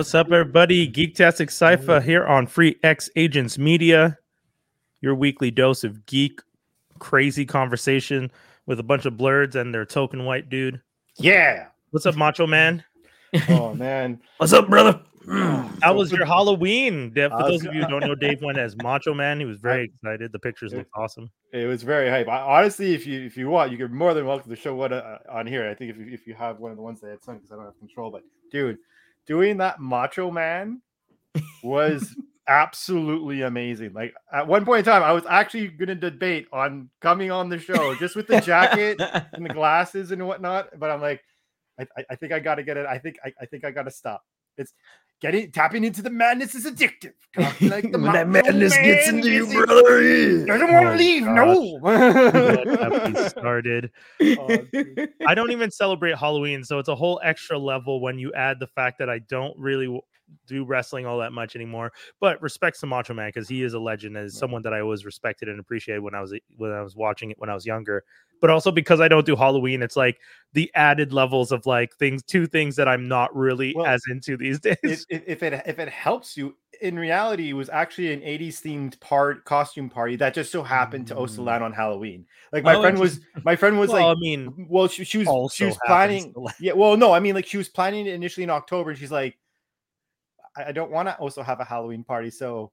What's up, everybody? Geektastic Cypher here on Free X Agents Media, your weekly dose of geek crazy conversation with a bunch of blerds and their token white dude. Yeah. What's up, Macho Man? Oh man. What's up, brother? How was your Halloween? Dave, For those of you who don't know, Dave went as Macho Man. He was very excited. The pictures look awesome. It was very hype. I, honestly, if you if you want, you can more than welcome to show what uh, on here. I think if you, if you have one of the ones that I had sung because I don't have control, but dude, doing that Macho Man was absolutely amazing. Like at one point in time, I was actually going to debate on coming on the show just with the jacket and the glasses and whatnot, but I'm like, I, I- think I got to get it. I think I, I think I got to stop. It's getting tapping into the madness is addictive. Like the when that Macho madness gets Man into you, brother. yeah. I don't want to Oh, leave. Let No. started. Oh. Um, I don't even celebrate Halloween, so it's a whole extra level when you add the fact that I don't really w- do wrestling all that much anymore. But respects to Macho Man because he is a legend is someone that I always respected and appreciated when I was when I was watching it when I was younger. But also because I don't do Halloween, it's like the added levels of like things, two things that I'm not really Well, as into these days. if, if if it if it helps you, in reality, it was actually an '80s themed part costume party that just so happened to also Mm. land on Halloween. Like my Oh, friend was, my friend was well, like, I mean, well, she, she was she was planning. Yeah, well, no, I mean, like she was planning it initially in October, and she's like, I, don't want to also have a Halloween party, so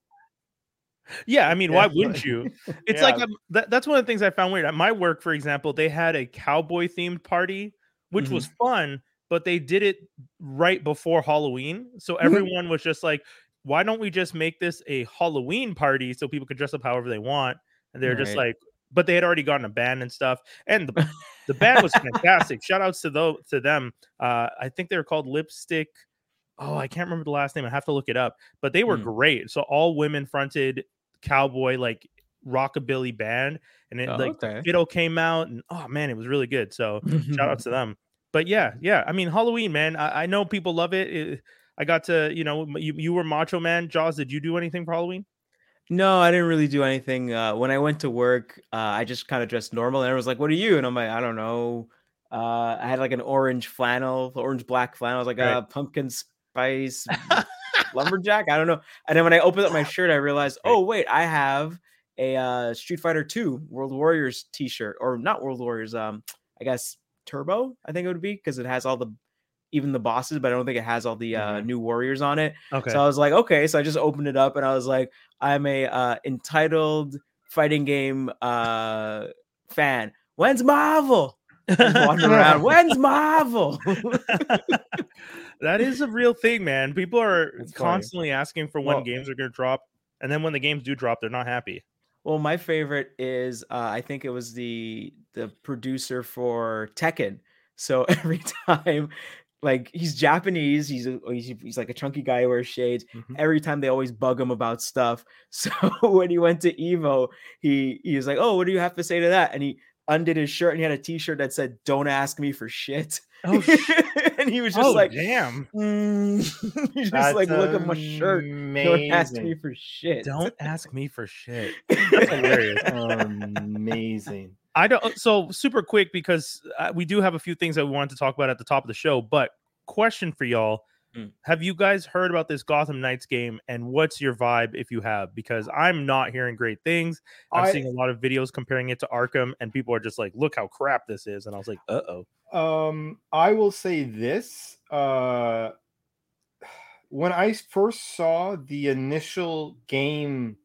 yeah, I mean, why wouldn't you? It's like Yeah. um, that, that's one of the things I found weird. At my work, for example, they had a cowboy themed party, which was fun, but they did it right before Halloween. So everyone was just like, why don't we just make this a Halloween party so people could dress up however they want? And they're just Right. like, but they had already gotten a band and stuff. And the, the band was fantastic. Shout outs to those to them. Uh, I think they were called Lipstick. Oh, I can't remember the last name. I have to look it up. But they were Hmm. great. So all women fronted cowboy like rockabilly band, and it Oh, like okay. fiddle came out, and oh man, it was really good. So shout out to them. But yeah, yeah. I mean, Halloween, man. I, I know people love it. It- I got to, you know, you, you were Macho Man. Jaws, did you do anything for Halloween? No, I didn't really do anything. Uh, when I went to work, uh, I just kind of dressed normal, and everyone was like, "What are you?" And I'm like, "I don't know." Uh, I had like an orange flannel, orange black flannel. I was like, Right. uh, pumpkin spice lumberjack. I don't know. And then when I opened up my shirt, I realized, oh wait, I have a uh, Street Fighter Two World Warriors T-shirt, or not World Warriors. Um, I guess Turbo. I think it would be because it has all the even the bosses, but I don't think it has all the uh, Mhm. new warriors on it. Okay. So I was like, okay. So I just opened it up and I was like, I'm a uh, entitled fighting game uh, fan. When's Marvel? Wandering around. When's Marvel? that is a real thing, man. People are funny. constantly asking for when Well- games are going to drop, and then when the games do drop, they're not happy. well, my favorite is uh, I think it was the the producer for Tekken. So every time, like he's Japanese, he's a, he's, he's like a chunky guy who wears shades. Mhm. every time they always bug him about stuff. So when he went to Evo, he he was like, "Oh, what do you have to say to that?" And he undid his shirt and he had a T-shirt that said, "Don't ask me for shit." Oh, and he was just oh, like, damn! mm. he's just like, "Look at my shirt. Don't ask me for shit." Don't ask me for shit. That's hilarious. Amazing. I don't. So super quick because uh, we do have a few things that we wanted to talk about at the top of the show. But question for y'all: Mm. Have you guys heard about this Gotham Knights game? And what's your vibe if you have? Because I'm not hearing great things. I'm I- seeing a lot of videos comparing it to Arkham, and people are just like, "Look how crap this is," and I was like, "Uh oh." Um, I will say this. Uh, when I first saw the initial game,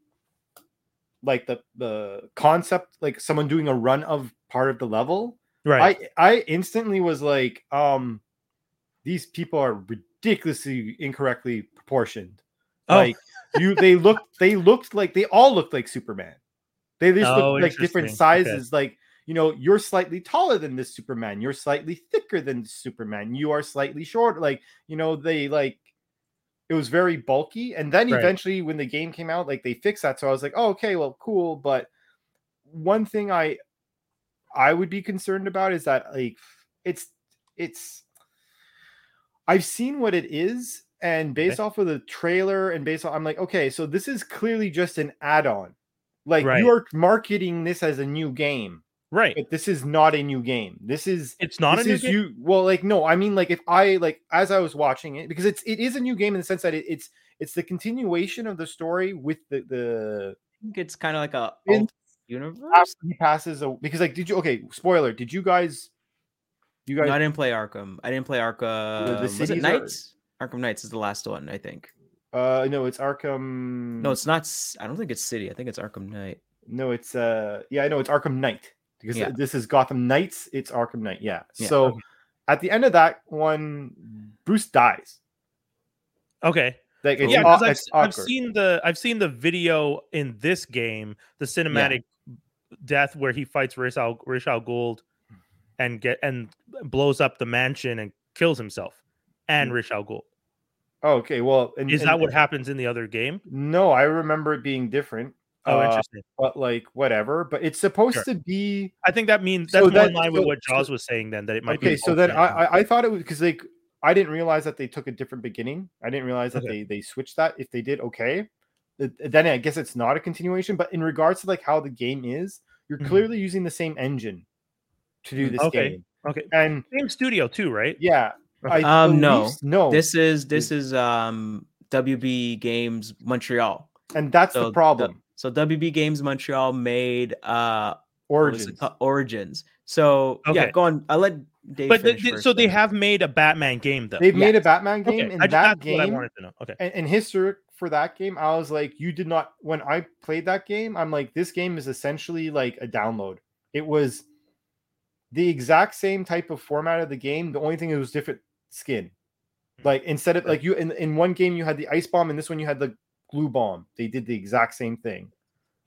like the the concept, like someone doing a run of part of the level, Right. I I instantly was like, um, these people are ridiculously incorrectly proportioned. Oh. Like you, they looked, they looked like they all looked like Superman. They just Oh, looked like different interesting. Okay. sizes. Like you know, you're slightly taller than this Superman. You're slightly thicker than Superman. You are slightly short. Like you know, they like it was very bulky. And then Right. eventually, when the game came out, like they fixed that. So I was like, oh, okay, well, cool. But one thing I I would be concerned about is that like it's it's I've seen what it is, and based off of the trailer and based on I'm like, okay, so this is clearly just an add-on. Like Right. you are marketing this as a new game. Right. but this is not a new game. This is It's not a new is game. you well like no i mean like if i like as i was watching it because it's it is a new game in the sense that it, it's it's the continuation of the story with the the I think it's kind of like a universe. he passes a, because like did you okay spoiler did you guys you guys No, I didn't play Arkham. I didn't play Arkham. was cities it are- Knights? Arkham Knights is the last one, I think. uh no it's arkham No, it's not. I don't think it's City. I think it's Arkham Knight. no it's uh yeah i know it's arkham knight because Yeah. this is gotham knights it's arkham knight yeah, Yeah, so okay. at the end of that one bruce dies Okay. like it's, yeah, aw- because I've, it's s- I've seen the I've seen the video in this game, the cinematic death where he fights Rish Al Ra's al Ghul and get and blows up the mansion and kills himself and Mm. Ra's al Ghul. oh, okay well and, Is and- that what happens in the other game? no i remember it being different Oh, Uh, interesting. but like whatever. But it's supposed Sure. to be I think that means so that's in that- line with what Jaws was saying. Then that it might okay. be. Okay, so then I. I I thought it was because like I didn't realize that they took a different beginning. I didn't realize that Okay. they they switched that. If they did, okay. Then I guess it's not a continuation. But in regards to like how the game is, you're Mhm. clearly using the same engine to do this Okay. game. okay, And same studio too, right? yeah, I Um, no. believe s- no. This is this is um WB Games Montreal. and that's So the problem. So WB Games Montreal made uh what it Origins. called? Origins. So yeah, go on. I'll let Dave. But the, the- first so they then. have made a Batman game though. They've made a Batman game, okay, and I, ju- that that's what I game wanted to know. Okay, and, and history for that game, I was like, you did not. When I played that game, I'm like, this game is essentially like a download. It was the exact same type of format of the game. The only thing it was different skin. Hmm. Like instead of like you in, in one game you had the ice bomb, and this one you had the glue bomb. They did the exact same thing.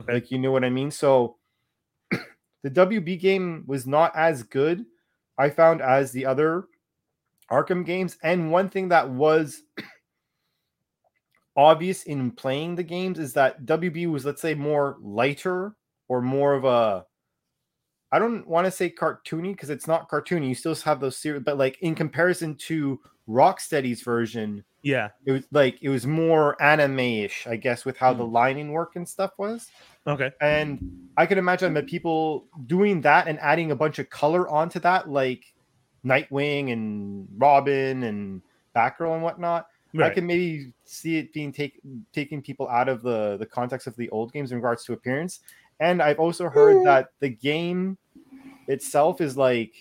Like you know what I mean. So the WB game was not as good, I found, as the other Arkham games. And one thing that was obvious in playing the games is that WB was, let's say, more lighter or more of a I don't want to say cartoony because it's not cartoony. You still have those series, but like in comparison to Rocksteady's version, yeah, it was like it was more anime-ish, I guess, with how the mm. lining work and stuff was. okay, And I can imagine that people doing that and adding a bunch of color onto that, like Nightwing and Robin and Batgirl and whatnot. I can maybe see it being take, taking people out of the the context of the old games in regards to appearance. And I've also heard hmm. that the game itself is like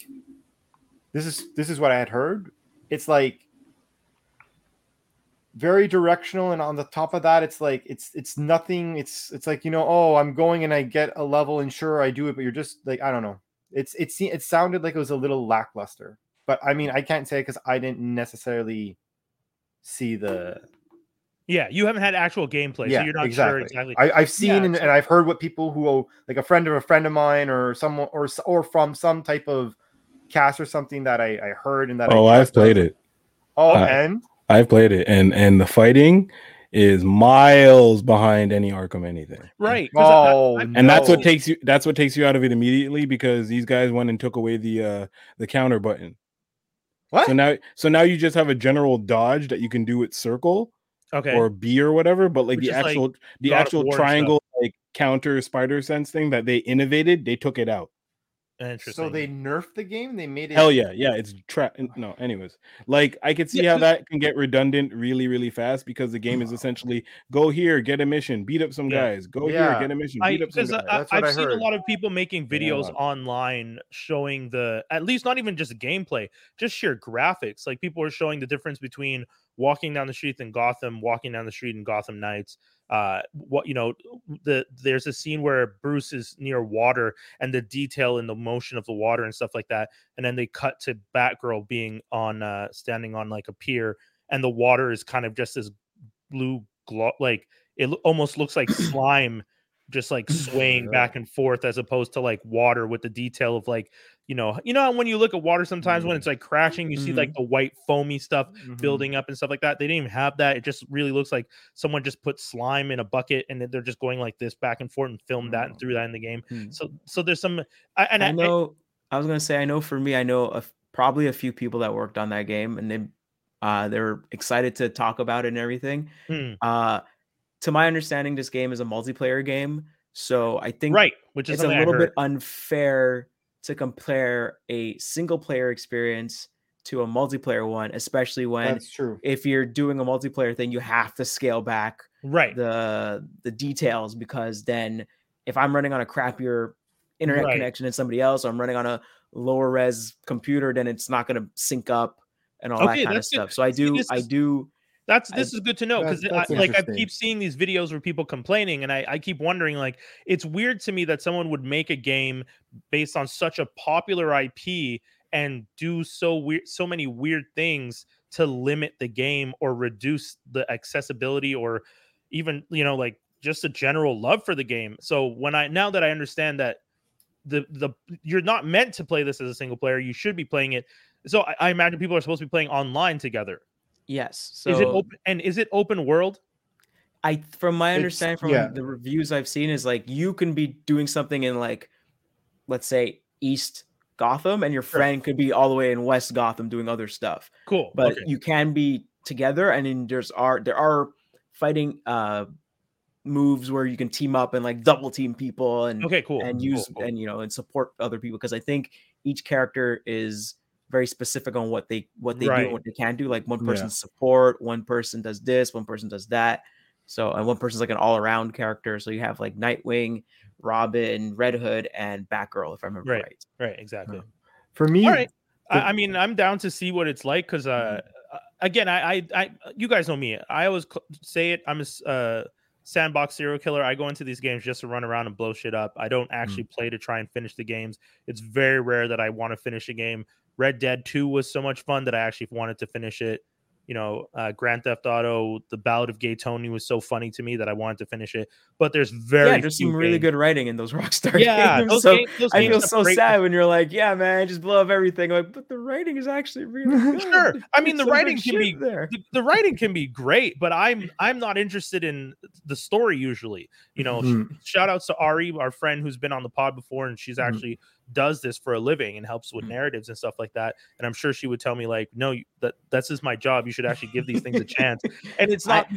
this is this is what I had heard. It's like very directional and on the top of that it's like it's it's nothing. It's it's like you know oh i'm going and i get a level and sure i do it but you're just like i don't know. It's it's it sounded like it was a little lackluster. But i mean i can't say because i didn't necessarily see the yeah, you haven't had actual gameplay, yeah so you're not exactly. sure exactly. I, i've seen Yeah, and, and i've heard what people who like a friend of a friend of mine or someone or or from some type of cast or something that i, I heard and that Oh, I I've played it. oh Uh, and I've played it, and and the fighting is miles behind any Arkham anything. right. 'cause I- oh I- And that's what takes you. That's what takes you out of it immediately because these guys went and took away the uh the counter button. what So now, so now you just have a general dodge that you can do with circle okay. or B or whatever. But like Which the is like actual the God actual and stuff. triangle like counter spider sense thing that they innovated, they took it out. Interesting. so they nerfed the game they made it Hell yeah, yeah. It's tra- no. Anyways, like I could see Yeah, how 'cause- that can get redundant really, really fast because the game is essentially go here, get a mission, beat up some Yeah. guys, go Yeah. here, get a mission, I beat up some because uh, guys. That's what I've I seen a lot of people making videos Yeah. online showing the at least not even just gameplay, just sheer graphics. Like people are showing the difference between walking down the street in Gotham, walking down the street in Gotham Knights. Uh, what you know, the there's a scene where Bruce is near water and the detail in the motion of the water and stuff like that, and then they cut to Batgirl being on uh standing on like a pier, and the water is kind of just this blue glow, like it almost looks like slime just like swaying back and forth as opposed to like water with the detail of like you know you know when you look at water sometimes when it's like crashing you see like the white foamy stuff Mhm. building up and stuff like that they didn't even have that it just really looks like someone just put slime in a bucket and then they're just going like this back and forth and filmed that and threw that in the game Hmm. so so there's some I, and I I, know. I was gonna say, I know for me, I know a probably a few people that worked on that game, and they uh, they were excited to talk about it and everything. Hmm, Uh, to my understanding, this game is a multiplayer game, so I think right which is it's a little bit unfair to compare a single player experience to a multiplayer one, especially when That's true. if you're doing a multiplayer thing, you have to scale back right. the the details because then if I'm running on a crappier internet Right. connection than somebody else, or I'm running on a lower res computer, then it's not going to sync up and all Okay, that kind of stuff. So I do, I do. That's I- this is good to know because like I keep seeing these videos where people complaining, and I, I keep wondering like it's weird to me that someone would make a game based on such a popular IP and do so weird so many weird things to limit the game or reduce the accessibility or even you know like just a general love for the game. So when I now that I understand that the the you're not meant to play this as a single player, you should be playing it. So I, I imagine people are supposed to be playing online together. Yes. So is it open and is it open world? I, from my It's- understanding from yeah. the reviews I've seen, is like you can be doing something in like, let's say East Gotham, and your Sure. friend could be all the way in West Gotham doing other stuff. Cool. but okay. you can be together and then there's are there are fighting uh moves where you can team up and like double team people and okay, cool. and cool, use cool. and you know and support other people because i think each character is very specific on what they what they do and what they can do like one Yeah. person support one person does this one person does that so and one person's like an all-around character so you have like nightwing robin red hood and batgirl if i remember Right. right right, exactly. For me, All right. I, the- I mean, I'm down to see what it's like because, uh, uh, again, I, I, I, you guys know me. I always say it. I'm a uh, sandbox serial killer. I go into these games just to run around and blow shit up. I don't actually play to try and finish the games. It's very rare that I want to finish a game. Red Dead 2 was so much fun that I actually wanted to finish it. You know, uh, Grand Theft Auto, The Ballad of Gay Tony was so funny to me that I wanted to finish it. But there's very yeah there's some really good writing in those rockstar Yeah, games those, so games, those I games feel so great- sad when you're like, yeah, man, just blow up everything. I'm like, but the writing is actually really good. Sure. I mean, the writing can be there. the, the writing can be great, but I'm I'm not interested in the story usually. You know, Mhm. shout outs to Ari, our friend who's been on the pod before, and she's Mhm. actually does this for a living and helps with Mhm. narratives and stuff like that. And I'm sure she would tell me like, no, that that's just my job. You should actually give these things a chance. And it's not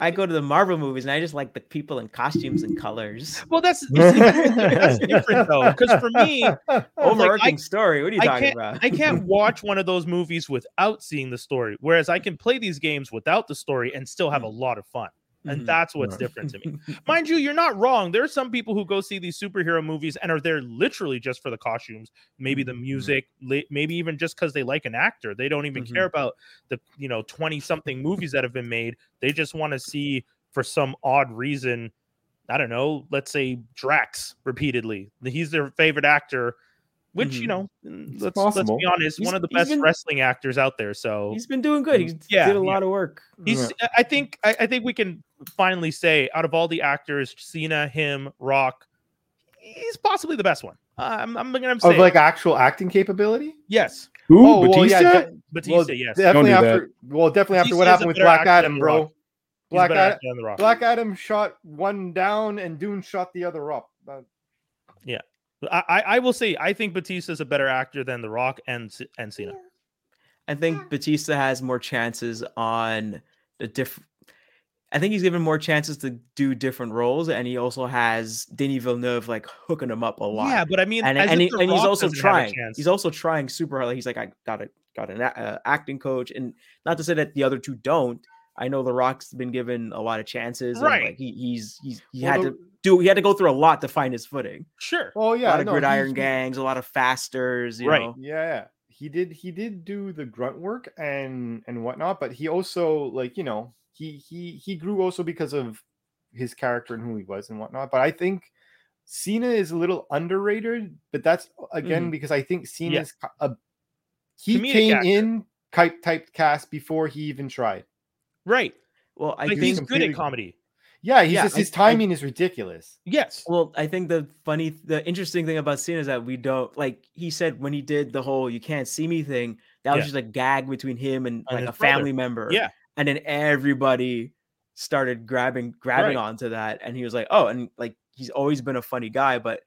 I go to the Marvel movies and I just like the people in costumes and colors. well. That's that's different though, because for me, Overarching story. What are you I talking about? I can't watch one of those movies without seeing the story. Whereas I can play these games without the story and still have a lot of fun. And Mhm. that's what's Right. different to me. Mind you, you're not wrong. There are some people who go see these superhero movies and are there literally just for the costumes, maybe the Mhm. music, li- maybe even just because they like an actor. They don't even Mhm. care about the you know 20 something movies that have been made. They just want to see for some odd reason. I don't know. Let's say Drax repeatedly. He's their favorite actor, which you Mhm. know, mm, It's let's possible. let's be honest, He's- one of the best been- wrestling actors out there. So He's been doing good. He Yeah, did a yeah. lot of work. He's. I- I think. I, I think we can finally say, out of all the actors, Cena, him, Rock, he's possibly the best one. I'm. I'm gonna say of like actual acting capability. yes, Who? Oh, well, Batista? yeah, de- Batista. well, yes, definitely do that. after. Well, definitely after what happened with Black Adam, bro. Rock. Black Adam. actor than the Rock. Black Adam shot one down, and Dune shot the other up. Uh, I, I I will say I think Batista is a better actor than The Rock and and Cena. I think Batista has more chances on the different. I think he's given more chances to do different roles, and he also has Denis Villeneuve like hooking him up a lot. Yeah, but I mean, and as and, if he, The and he's also doesn't have a trying. He's also trying super hard. Like, he's like, I got a got an uh, acting coach, and not to say that the other two don't. I know The Rock's been given a lot of chances. and, Right. like, he, he's he's he Well, had the- to do. He had to go through a lot to find his footing. sure. Oh yeah. a lot of no, gridiron gangs, a lot of fasters. You Right. know. Yeah, yeah. He did he did do the grunt work and and whatnot, but he also like you know he he he grew also because of his character and who he was and whatnot. But I think Cena is a little underrated, but that's again mm-hmm. because I think Cena's ki- a he Comedic came actor. in type type cast before he even tried. Right. Well, I Like think he's good at comedy. Yeah, he's Yeah, just his I- timing is ridiculous. Yes. Well, I think the funny, the interesting thing about Cena is that we don't like. He said when he did the whole "you can't see me" thing, that was Yeah. just a gag between him and And like his a family member. Yeah. and then everybody started grabbing grabbing Right. onto that, and he was like, "Oh," and like he's always been a funny guy, but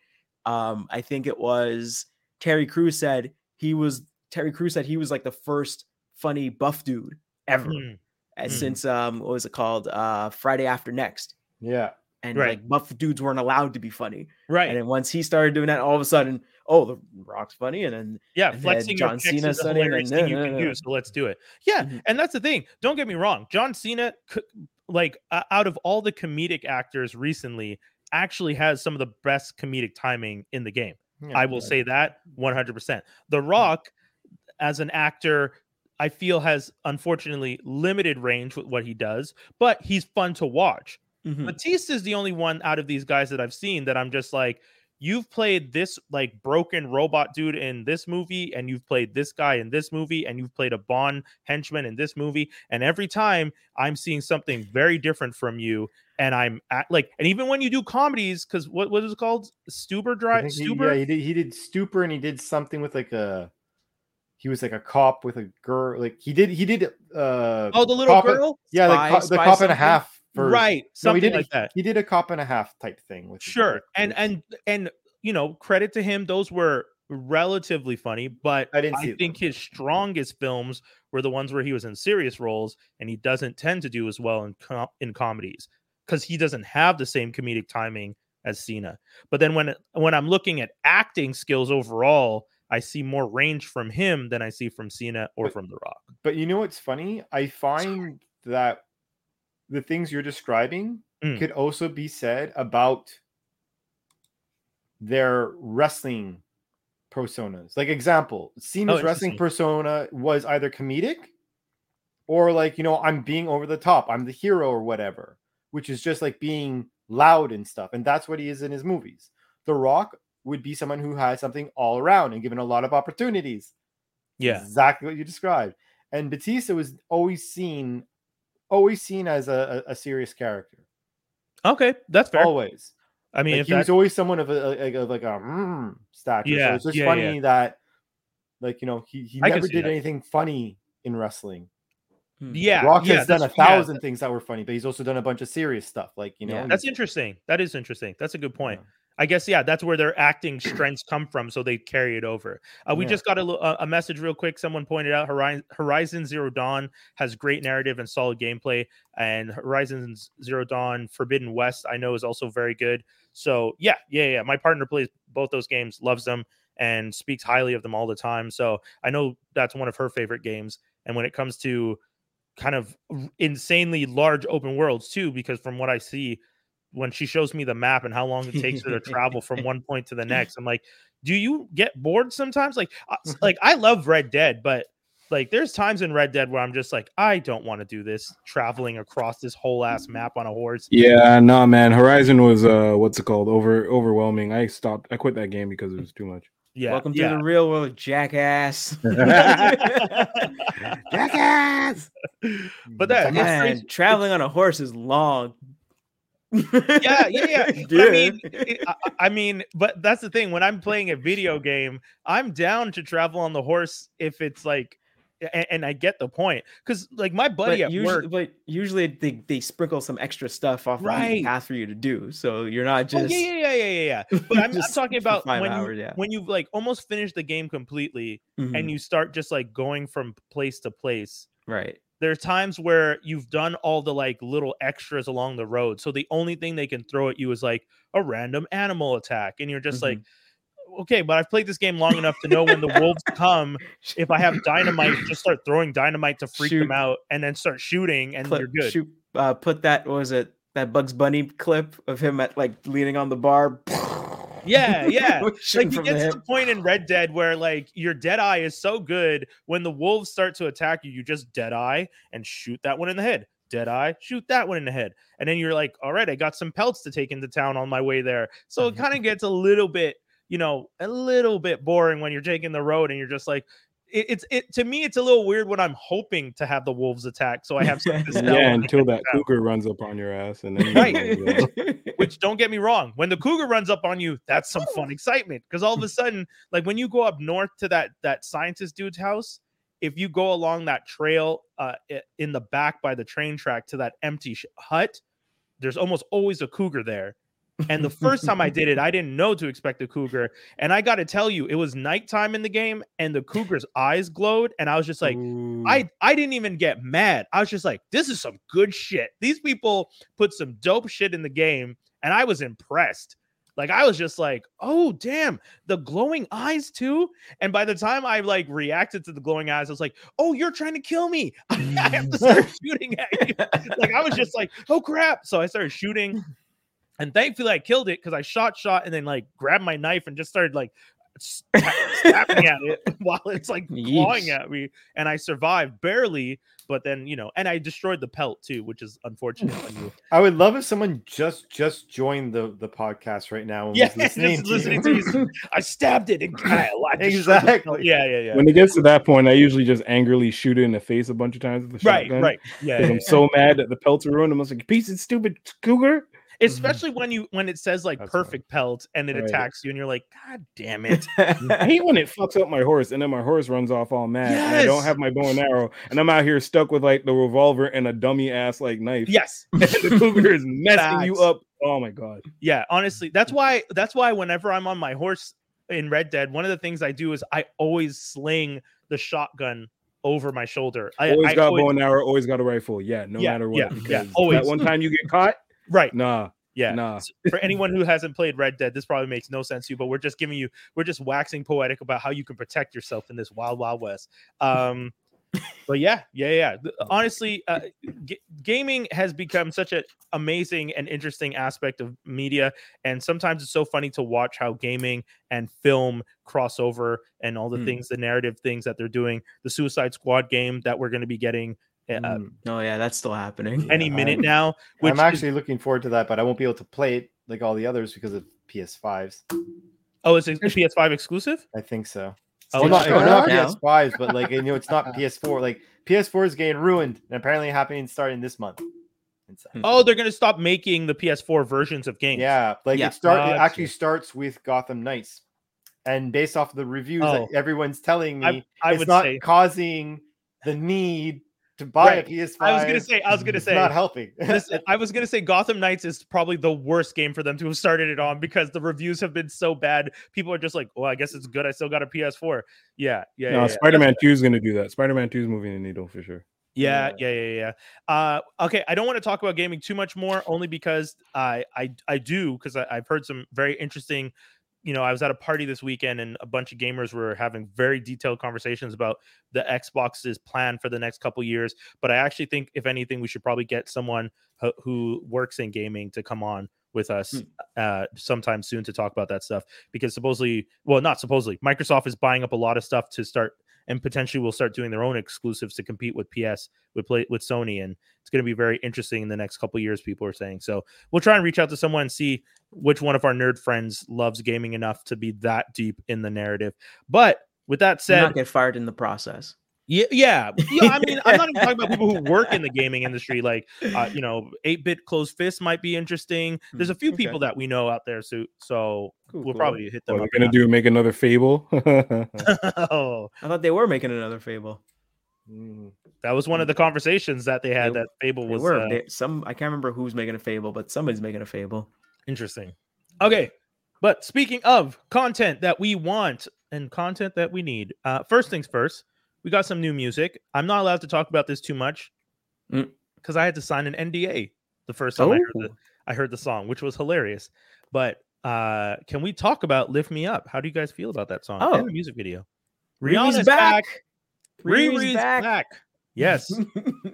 um, I think it was Terry Crews said he was Terry Crews said he was like the first funny buff dude ever, Mm, Mhm. since um, what was it called? Uh, Friday After Next. Yeah. And Right. like buff dudes weren't allowed to be funny. Right. And then once he started doing that, all of a sudden, oh, The Rock's funny, and then Yeah, And flexing John pecs Cena is a and then thing you can do. So let's do it. Yeah, Mhm. and that's the thing. Don't get me wrong. John Cena, like uh, out of all the comedic actors recently, actually has some of the best comedic timing in the game. Yeah, I will yeah. say that 100%. The Rock, as an actor, I feel has unfortunately limited range with what he does, but he's fun to watch. Mhm. Batista is the only one out of these guys that I've seen that I'm just like, you've played this like broken robot dude in this movie, and you've played this guy in this movie, and you've played a Bond henchman in this movie, and every time I'm seeing something very different from you, and I'm at, like, and even when you do comedies, because what what is it called? Stuber drive, think he, Stuber. yeah, he did. He did Stuber, and he did something with like a. He was like a cop with a girl. Like he did. He did. uh oh, the little girl, Yeah, the, Spy- the Spy cop and a half. version. right? No, he did. like that. He did a cop and a half type thing with. Sure, and and and you know, credit to him; those were relatively funny. But I didn't I think his strongest films were the ones where he was in serious roles, and he doesn't tend to do as well in com- in comedies because he doesn't have the same comedic timing as Cena. But then when when I'm looking at acting skills overall, I see more range from him than I see from Cena or But- from The Rock. But you know what's funny? I find that the things you're describing Mm. could also be said about their wrestling personas. Like example, Cena's wrestling persona was either comedic or like, you know, I'm being over the top. I'm the hero or whatever, which is just like being loud and stuff. And that's what he is in his movies. The Rock would be someone who has something all around and given a lot of opportunities. Yeah, exactly what you described. And Batista was always seen, always seen as a, a, a serious character. okay, that's fair. Always. I mean, like if he was always someone of a, like of like a mm, stature. so Yeah, it's just yeah, funny that, like you know, he he I never did that. anything funny in wrestling. Hmm. yeah, Rock yeah, has done a that's- yeah, thousand things that were funny, but he's also done a bunch of serious stuff. Like you know, Yeah. That's interesting. That is interesting. That's a good point. I guess yeah, that's where their acting strengths come from, so they carry it over. Uh, we Yeah. just got a, a a message real quick. Someone pointed out Horizon, Horizon Zero Dawn has great narrative and solid gameplay, and Horizon Zero Dawn Forbidden West I know is also very good. So yeah, yeah, yeah. My partner plays both those games, loves them, and speaks highly of them all the time. So I know that's one of her favorite games. And when it comes to kind of insanely large open worlds too, because from what I see, when she shows me the map and how long it takes her to travel from one point to the next, I'm like, do you get bored sometimes? Like, uh, like I love Red Dead, but like there's times in Red Dead where I'm just like, I don't want to do this traveling across this whole ass map on a horse. Yeah, no, man. Horizon was uh, what's it called? Over overwhelming. I stopped. I quit that game because it was too much. Yeah, Welcome yeah. to the real world, jackass. Jackass. But that- Jackass. Man, traveling on a horse is long. Yeah, yeah, yeah. But I mean, it, I, I mean, but that's the thing. When I'm playing a video game, I'm down to travel on the horse if it's like, and, and I get the point. Because like my buddy but at usually, work, but usually they, they sprinkle some extra stuff off the path for you to do, so you're not oh just yeah, yeah, yeah, yeah, yeah, yeah. But I'm, I'm just talking about when hours, you, yeah. when you've like almost finished the game completely Mhm, and you start just like going from place to place. right. There's times where you've done all the like little extras along the road, so the only thing they can throw at you is like a random animal attack, and you're just like, okay, but I've played this game long enough to know when the wolves come. If I have dynamite, just start throwing dynamite to freak Shoot. them out, and then start shooting, and Put, you're good. Shoot, uh, put that what was it that Bugs Bunny clip of him at like leaning on the bar. Yeah, yeah. Like you get to the point in Red Dead where like your dead eye is so good when the wolves start to attack you, you just dead eye and shoot that one in the head. Dead eye, shoot that one in the head. And then you're like, all right, I got some pelts to take into town on my way there. So it Mhm. kind of gets a little bit, you know, a little bit boring when you're taking the road and you're just like, it, it's it to me, it's a little weird when I'm hoping to have the wolves attack. So I have something to Yeah, until that to cougar runs up on your ass, and then you Right. Which don't get me wrong, when the cougar runs up on you, that's some fun excitement. Because all of a sudden, like when you go up north to that that scientist dude's house, if you go along that trail uh, in the back by the train track to that empty sh- hut, there's almost always a cougar there. And the first time I did it, I didn't know to expect a cougar. And I got to tell you, it was nighttime in the game, and the cougar's eyes glowed, and I was just like, Ooh. I I didn't even get mad. I was just like, this is some good shit. These people put some dope shit in the game, and I was impressed. Like I was just like, oh damn, the glowing eyes too. And by the time I like reacted to the glowing eyes, I was like, oh, you're trying to kill me. I have to start shooting at you. Like I was just like, oh crap. So I started shooting. And thankfully I killed it because I shot, shot, and then like grabbed my knife and just started like sta- snapping at it while it's like clawing Yeesh. at me. And I survived barely, but then you know, and I destroyed the pelt too, which is unfortunate when you I would love if someone just just joined the the podcast right now. and Yeah, was listening just to listening you. to you. I stabbed it and I, I destroyed. Exactly. Yeah, yeah, yeah. When it gets to that point, I usually just angrily shoot it in the face a bunch of times with the Right, shotgun. right. Yeah. Yeah, I'm so mad that the pelts are ruined. I'm just like, piece of stupid cougar. Yeah. Especially when you when it says like That's fine. perfect pelt and it Right. attacks you and you're like, God damn it. Mm. I hate when it fucks up my horse and then my horse runs off all mad. And I don't have my bow and arrow. And I'm out here stuck with like the revolver and a dummy ass like knife. yes. The cougar is messing you up. Oh my god. Yeah, honestly, that's why that's why whenever I'm on my horse in Red Dead, one of the things I do is I always sling the shotgun over my shoulder. I Always I got always- bow and arrow, always got a rifle. Yeah, no Yeah, matter what. yeah, because yeah, always. that one time you get caught, right. nah, Yeah. nah. for anyone who hasn't played Red Dead, this probably makes no sense to you, but we're just giving you, we're just waxing poetic about how you can protect yourself in this wild, wild west. Um, but yeah, yeah, yeah. Honestly, uh, g- gaming has become such an amazing and interesting aspect of media, and sometimes it's so funny to watch how gaming and film cross over and all the Hmm. things, the narrative things that they're doing. The Suicide Squad game that we're going to be getting. Uh, Mm. oh yeah, that's still happening. any Yeah, minute I'm- now, which I'm is- actually looking forward to that, but I won't be able to play it like all the others because of PS5s. oh, it's a PS5 exclusive. I think so. Oh, well, not, sure. not PS5s, but like you know, it's not PS4. Like PS4 is getting ruined, and apparently happening starting this month. Oh, they're going to stop making the PS4 versions of games. Yeah, like Yeah. it start. It Gotcha. actually starts with Gotham Knights, and based off the reviews Oh. that everyone's telling me, I, I it's would not say. causing the need to buy Right. a PS5. I was gonna say. I was gonna say. not helping. this, I was gonna say Gotham Knights is probably the worst game for them to have started it on because the reviews have been so bad. People are just like, "Well, I guess it's good. I still got a PS4." Yeah, yeah, No, yeah, Spider Man 2 is going to do that. Spider Man 2 is moving the needle for sure. yeah, yeah, yeah, yeah. yeah. Uh, okay, I don't want to talk about gaming too much more, only because I, I, I do because I've heard some very interesting. You know, I was at a party this weekend and a bunch of gamers were having very detailed conversations about the Xbox's plan for the next couple years. But I actually think, if anything, we should probably get someone who, who works in gaming to come on with us Hmm. uh, sometime soon to talk about that stuff because supposedly, well, not supposedly, Microsoft is buying up a lot of stuff to start and potentially will start doing their own exclusives to compete with PS with play with Sony, and it's going to be very interesting in the next couple years. People are saying so. We'll try and reach out to someone and see which one of our nerd friends loves gaming enough to be that deep in the narrative. But with that said, not get fired in the process. Yeah, yeah, yeah. I mean, I'm not even talking about people who work in the gaming industry. Like, uh, you know, eight bit closed fist might be interesting. There's a few okay. people that we know out there, so so Cool, we'll cool. probably hit them. What, up they're going to do make another Fable? oh, I thought they were making another Fable. Mm. that was one of the conversations that they had. They- that Fable They was were uh, they- some. I can't remember who's making a Fable, but somebody's making a Fable. interesting. Okay, but speaking of content that we want and content that we need, uh, first things first, we got some new music. I'm not allowed to talk about this too much Mm. because I had to sign an NDA the first time I heard the, Oh. I heard the song, which was hilarious. But uh can we talk about "Lift Me Up"? How do you guys feel about that song Oh. and the music video? Riri's Rihanna's back. Riri's Riri's back. back. Yes,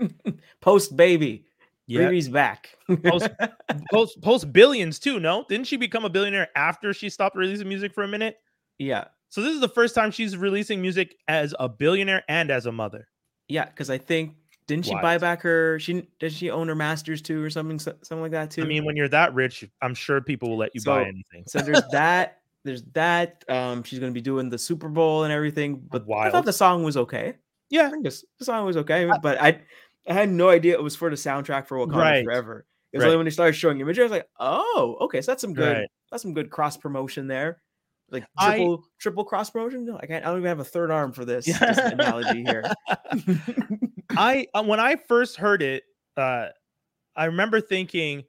Post baby. yeah. Riri's back. Post- Post post billions too. No, didn't she become a billionaire after she stopped releasing music for a minute? yeah. So this is the first time she's releasing music as a billionaire and as a mother. Yeah, because I think didn't she buy back her? She did she own her masters too, or something, something like that too. I mean, when you're that rich, I'm sure people will let you buy anything. so there's that. There's that. Um, she's gonna be doing the Super Bowl and everything. But I thought the song was okay. Yeah, I think this, the song was okay, but I I had no idea it was for the soundtrack for Wakanda Right. Forever. It was Right. only when they started showing images, I was like, oh, okay, so that's some good Right. that's some good cross promotion there. Like I- triple triple cross promotion. No, I can't. I don't even have a third arm for this, Yeah. this analogy here. I uh, when I first heard it, uh, I remember thinking,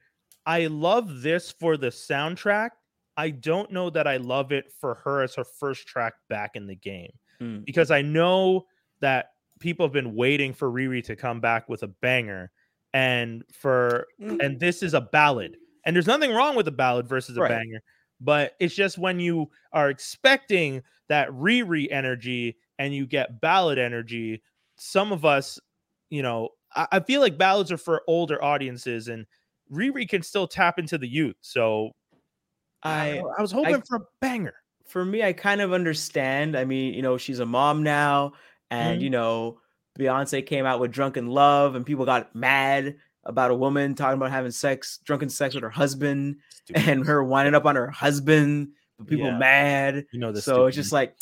I love this for the soundtrack. I don't know that I love it for her as her first track back in the game Mm. because I know that people have been waiting for Riri to come back with a banger, and for Mm. and this is a ballad, and there's nothing wrong with a ballad versus a Right. banger, But it's just when you are expecting that Riri energy and you get ballad energy, some of us, you know, I, I feel like ballads are for older audiences and Riri can still tap into the youth. So I, I I was hoping for a banger. for me, I kind of understand. I mean, you know, she's a mom now, and Mhm. you know, Beyonce came out with Drunk in Love, and people got mad about a woman talking about having sex, drunken sex with her husband, and her winding up on her husband. But people Yeah. mad. You know, so it's just like,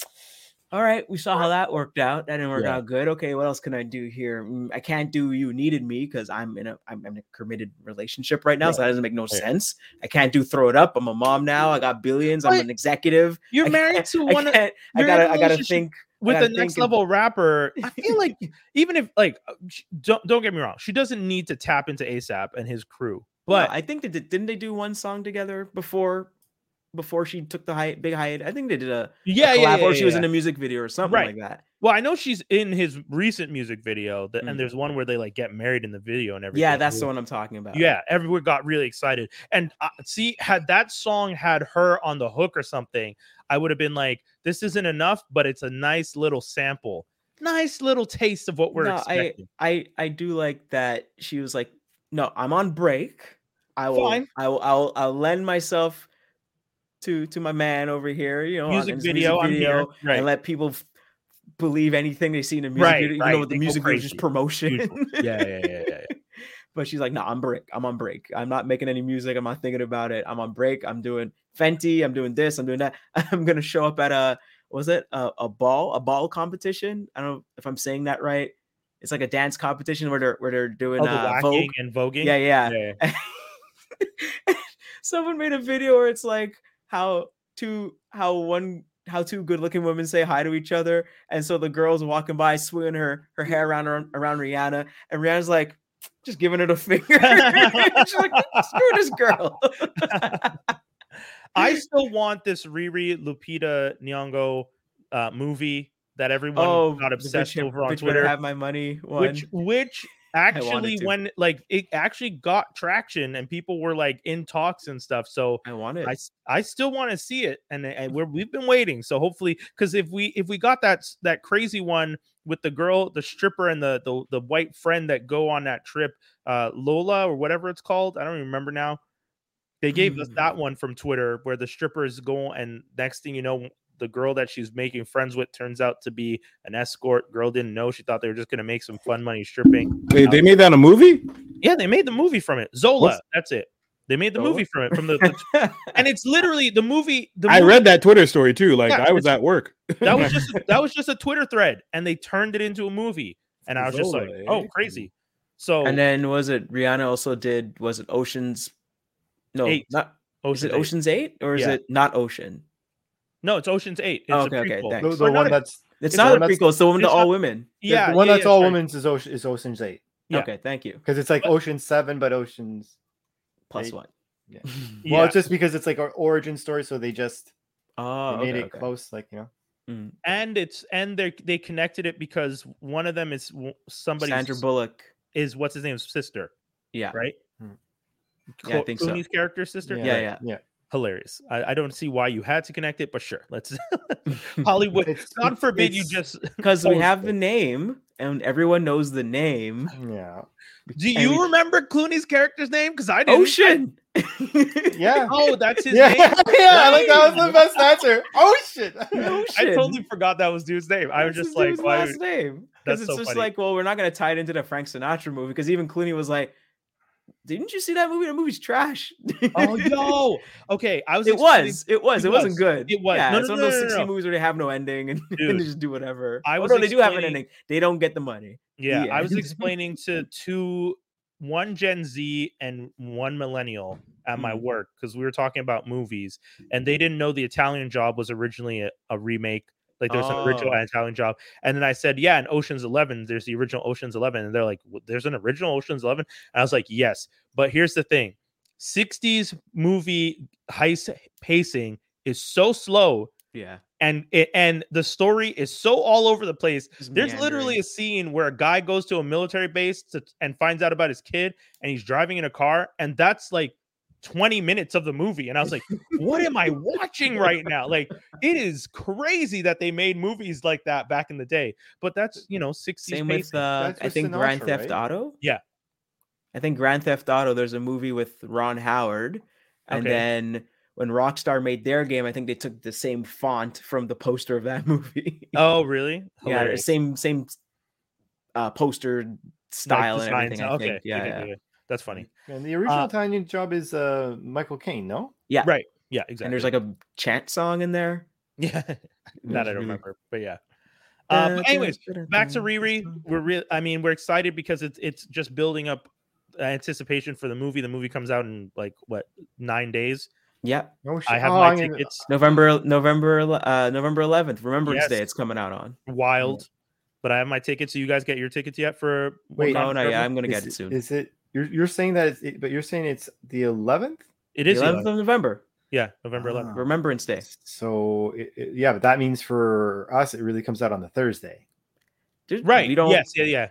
all right, we saw how that worked out. That didn't work Yeah. out good. Okay, what else can I do here? Mm, I can't do you needed me because I'm in a I'm in a committed relationship right now, so that doesn't make no sense. I can't do throw it up. I'm a mom now. I got billions. I'm an executive. you're I married to I one of I in a gotta I gotta think with the next level rapper. I feel like even if like uh, don't don't get me wrong, she doesn't need to tap into ASAP and his crew. But I think they did, didn't they do one song together before before she took the high, big high? I think they did a, yeah, a yeah, collab yeah, or she was yeah. in a music video or something Right. like that. Well, I know she's in his recent music video, that, Mm. and there's one where they like get married in the video and everything. Yeah, that's the one I'm talking about. Yeah, everyone got really excited. And uh, see, had that song had her on the hook or something, I would have been like, "This isn't enough," but it's a nice little sample, nice little taste of what we're No, expecting. I I do like that she was like, no, I'm on break. I will Fine. I will I'll, I'll lend myself to to my man over here, you know, on Music video, I'm here. Right. and let people believe anything they see in the music Right, video, even right. though the music video is just promotion. Yeah, yeah, yeah, yeah, yeah. but she's like, no, I'm break. I'm on break. I'm not making any music. I'm not thinking about it. I'm on break. I'm doing Fenty. I'm doing this. I'm doing that. I'm gonna show up at a was it a, a ball a ball competition? I don't know if I'm saying that right. It's like a dance competition where they're where they're doing Oh, the uh, Vogue. and voguing. Yeah, yeah. yeah, yeah. Someone made a video where it's like how two how one how two good looking women say hi to each other, and so the girl's walking by swinging her her hair around around, around Rihanna, and Rihanna's like just giving it a finger. She's like, screw this girl. I still want this Riri Lupita Nyong'o uh, movie that everyone oh, got obsessed bitch, over on bitch Twitter. have my money. One. which which actually when like it actually got traction and people were like in talks and stuff so I want it. I still want to see it and, and we're, we've been waiting so hopefully because if we if we got that that crazy one with the girl the stripper and the the, the white friend that go on that trip uh lola or whatever it's called i don't even remember now they gave us Hmm. that one from twitter where the strippers go and next thing you know the girl that she's making friends with turns out to be an escort. Girl didn't know. She thought they were just going to make some fun money stripping. Wait, they made that a movie? Yeah, they made the movie from it. Zola. What's- That's it. They made the Zola? movie from it. From the, the- and it's literally the movie. The I read that Twitter story too. Like Yeah, I was at work. that was just that was just a Twitter thread, and they turned it into a movie. And I was just like, oh, eh? crazy. So and then was it Rihanna also did was it Oceans? No, Eight. not is Ocean's it Eight. Ocean's Eight or is Yeah. it not Ocean? No, it's Ocean's Eight. It's Oh, a okay, okay, prequel. thanks. The, the one a- that's It's, It's not a prequel. It's the one with the all women. yeah, the one yeah, that's yeah, all sorry. women's is Ocean is Ocean's Eight Yeah. Okay, thank you. because it's like But- Ocean Seven, but Ocean's Plus Eight. one. Yeah. Yeah. well, it's just because it's like our origin story, so they just Oh, they made okay, it okay. close, like you know. Mm. and it's and they they connected it because one of them is somebody somebody's Sandra Bullock. is what's his name's sister, Yeah. right? Hmm. Yeah, I Clo- think so. Clooney's character's sister. Yeah, yeah. yeah. Hilarious. I, I don't see why you had to connect it, but sure, let's Hollywood. It's- God forbid you just. Because we Oh, have the name and everyone knows the name. Yeah, Do you we- remember Clooney's character's name? Because I oh, didn't. Ocean. yeah, Oh, that's his yeah, name. yeah. I like that was the best answer. Oh shit! I totally forgot that was dude's name. I was That's just like, dude's why? last name. That's Because it's so just funny. like, well, we're not gonna tie it into the Frank Sinatra movie. Because even Clooney was like, "Didn't you see that movie? The movie's trash." Oh no. Okay, I was. It was. It was. It It, wasn't good. It was. Yeah, No, it's no, one of those no, no, 60 no. movies where they have no ending and, and they just do whatever. I Oh, was no, they do have an ending. They don't get the money. Yeah, The I was explaining to two, one Gen Z and one millennial at my Mhm. work because we were talking about movies, and they didn't know the Italian Job was originally a, a remake. Like there's an original Oh. Italian Job, and then I said, "Yeah, in Ocean's Eleven, there's the original Ocean's Eleven, and they're like, "W- "There's an original Ocean's 11? And I was like, "Yes," but here's the thing: '60s movie heist pacing is so slow, Yeah. and it, and the story is so all over the place Just there's literally a scene where a guy goes to a military base to, and finds out about his kid and he's driving in a car and that's like 20 minutes of the movie and i was like what am i watching right now like it is crazy that they made movies like that back in the day but that's you know 60 Same with pacing. uh, I with think Grand Theft right? Auto. Yeah. I think Grand Theft Auto. There's a movie with Ron Howard, and Okay. then when Rockstar made their game, I think they took the same font from the poster of that movie. oh really yeah, same same uh, poster Like style and everything. I okay think. Yeah, okay, yeah. Okay. that's funny And the original Uh, Italian job is uh Michael Caine, no? Yeah. right yeah exactly And there's like a chant song in there. yeah that i don't remember but yeah uh, but anyways back to Riri. We're real. I mean, we're excited because it's it's just building up anticipation for the movie. The movie comes out in like what nine days. Yeah, Oh. I have Oh, my I'm tickets. November November uh November 11th, Remembrance Yes. Day. It's coming out on. Wild, but I have my tickets. So you guys get your tickets yet for? Wait, No, no, yeah, I'm gonna Is get it it- soon. Is it you're you're saying that it's it, but you're saying it's the 11th? It is The 11th 11th. of November, Yeah, November 11th. Ah. Remembrance Day. So it, it- yeah, but that means for us it really comes out on the Thursday. Dude, Right. We don't. Yes. Yeah. Yeah.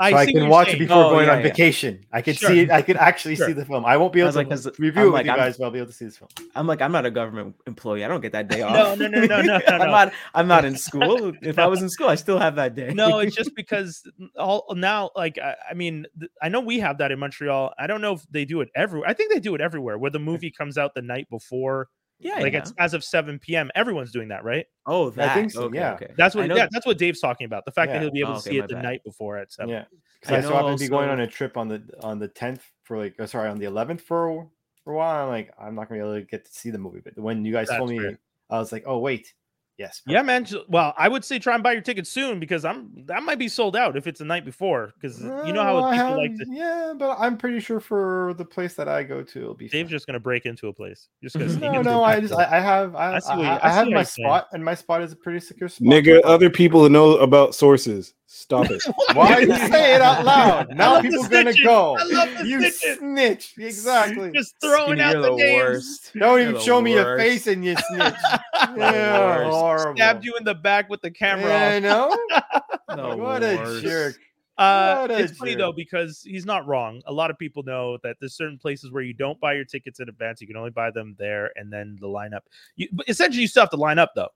So I, can watch saying. it before Oh, going yeah, on yeah. vacation. I can Sure. see it. I can actually Sure. see the film. I won't be able was to like, 'cause review I'm it with like, you I'm- guys, but I'll be able to see this film. I'm like, I'm not a government employee. I don't get that day off. No, no, no, no, no, no, I'm not. I'm not in school. If I was in school, I still have that day. no, it's just because all now, like, I, I mean, th- I know we have that in Montreal. I don't know if they do it everywhere. I think they do it everywhere where the movie comes out the night before, yeah. like yeah. it's as of 7 p.m. Everyone's doing that, right? oh, that. think so, Okay, yeah. okay. That's what, know- yeah, that's what Dave's talking about. The fact Yeah. that he'll be able Oh, to okay, see it the bad. night before at 7. Yeah, I because I, so know I happen to be going on a trip on the on the 10th for like oh, sorry on the 11th for for a while. I'm like I'm not gonna be able to get to see the movie, but when you guys told me, fair. I was like, oh wait, yes, Yeah, man. j- Well, I would say try and buy your tickets soon because I'm that might be sold out if it's the night before. Because you know how Uh, people have- like to. yeah, but I'm pretty sure for the place that I go to, it'll be. Dave's fine. just gonna break into a place. Just gonna sneak No, into no, I just. I, I have I, I I, you- I, I have my you're saying. spot, and my spot is a pretty secure spot. Nigga, other people who know about sources. Stop it. Why you say it out loud? Now love the people gonna go. I love the You snitching. snitch. Exactly. Just throwing Skinny, out you're the, the names. worst. Don't You're even the show me your face and you snitch. Yeah, worst. horrible. Stabbed you in the back with the camera. Yeah, I know. The what a jerk. Uh, What a it's funny though because he's not wrong. A lot of people know that there's certain places where you don't buy your tickets in advance. You can only buy them there, and then the lineup. You but essentially you still have to line up though.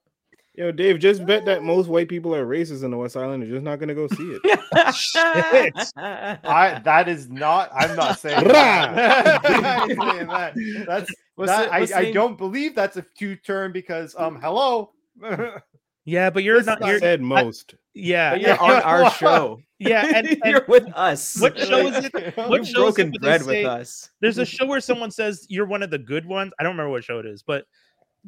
Yo, Dave, just bet that most white people are racist in the West Island and just not gonna go see it. Shit. I that is not. I'm not saying that. I'm saying that. That's What's that, the- what's the I, I don't believe that's a two term because um hello. Yeah, but you're This not. You're, Said most. yeah, But you're on our show. yeah, and, and you're with us. what show is it? What You've show is it broken where bread say- with us. There's a show where someone says you're one of the good ones. I don't remember what show it is, but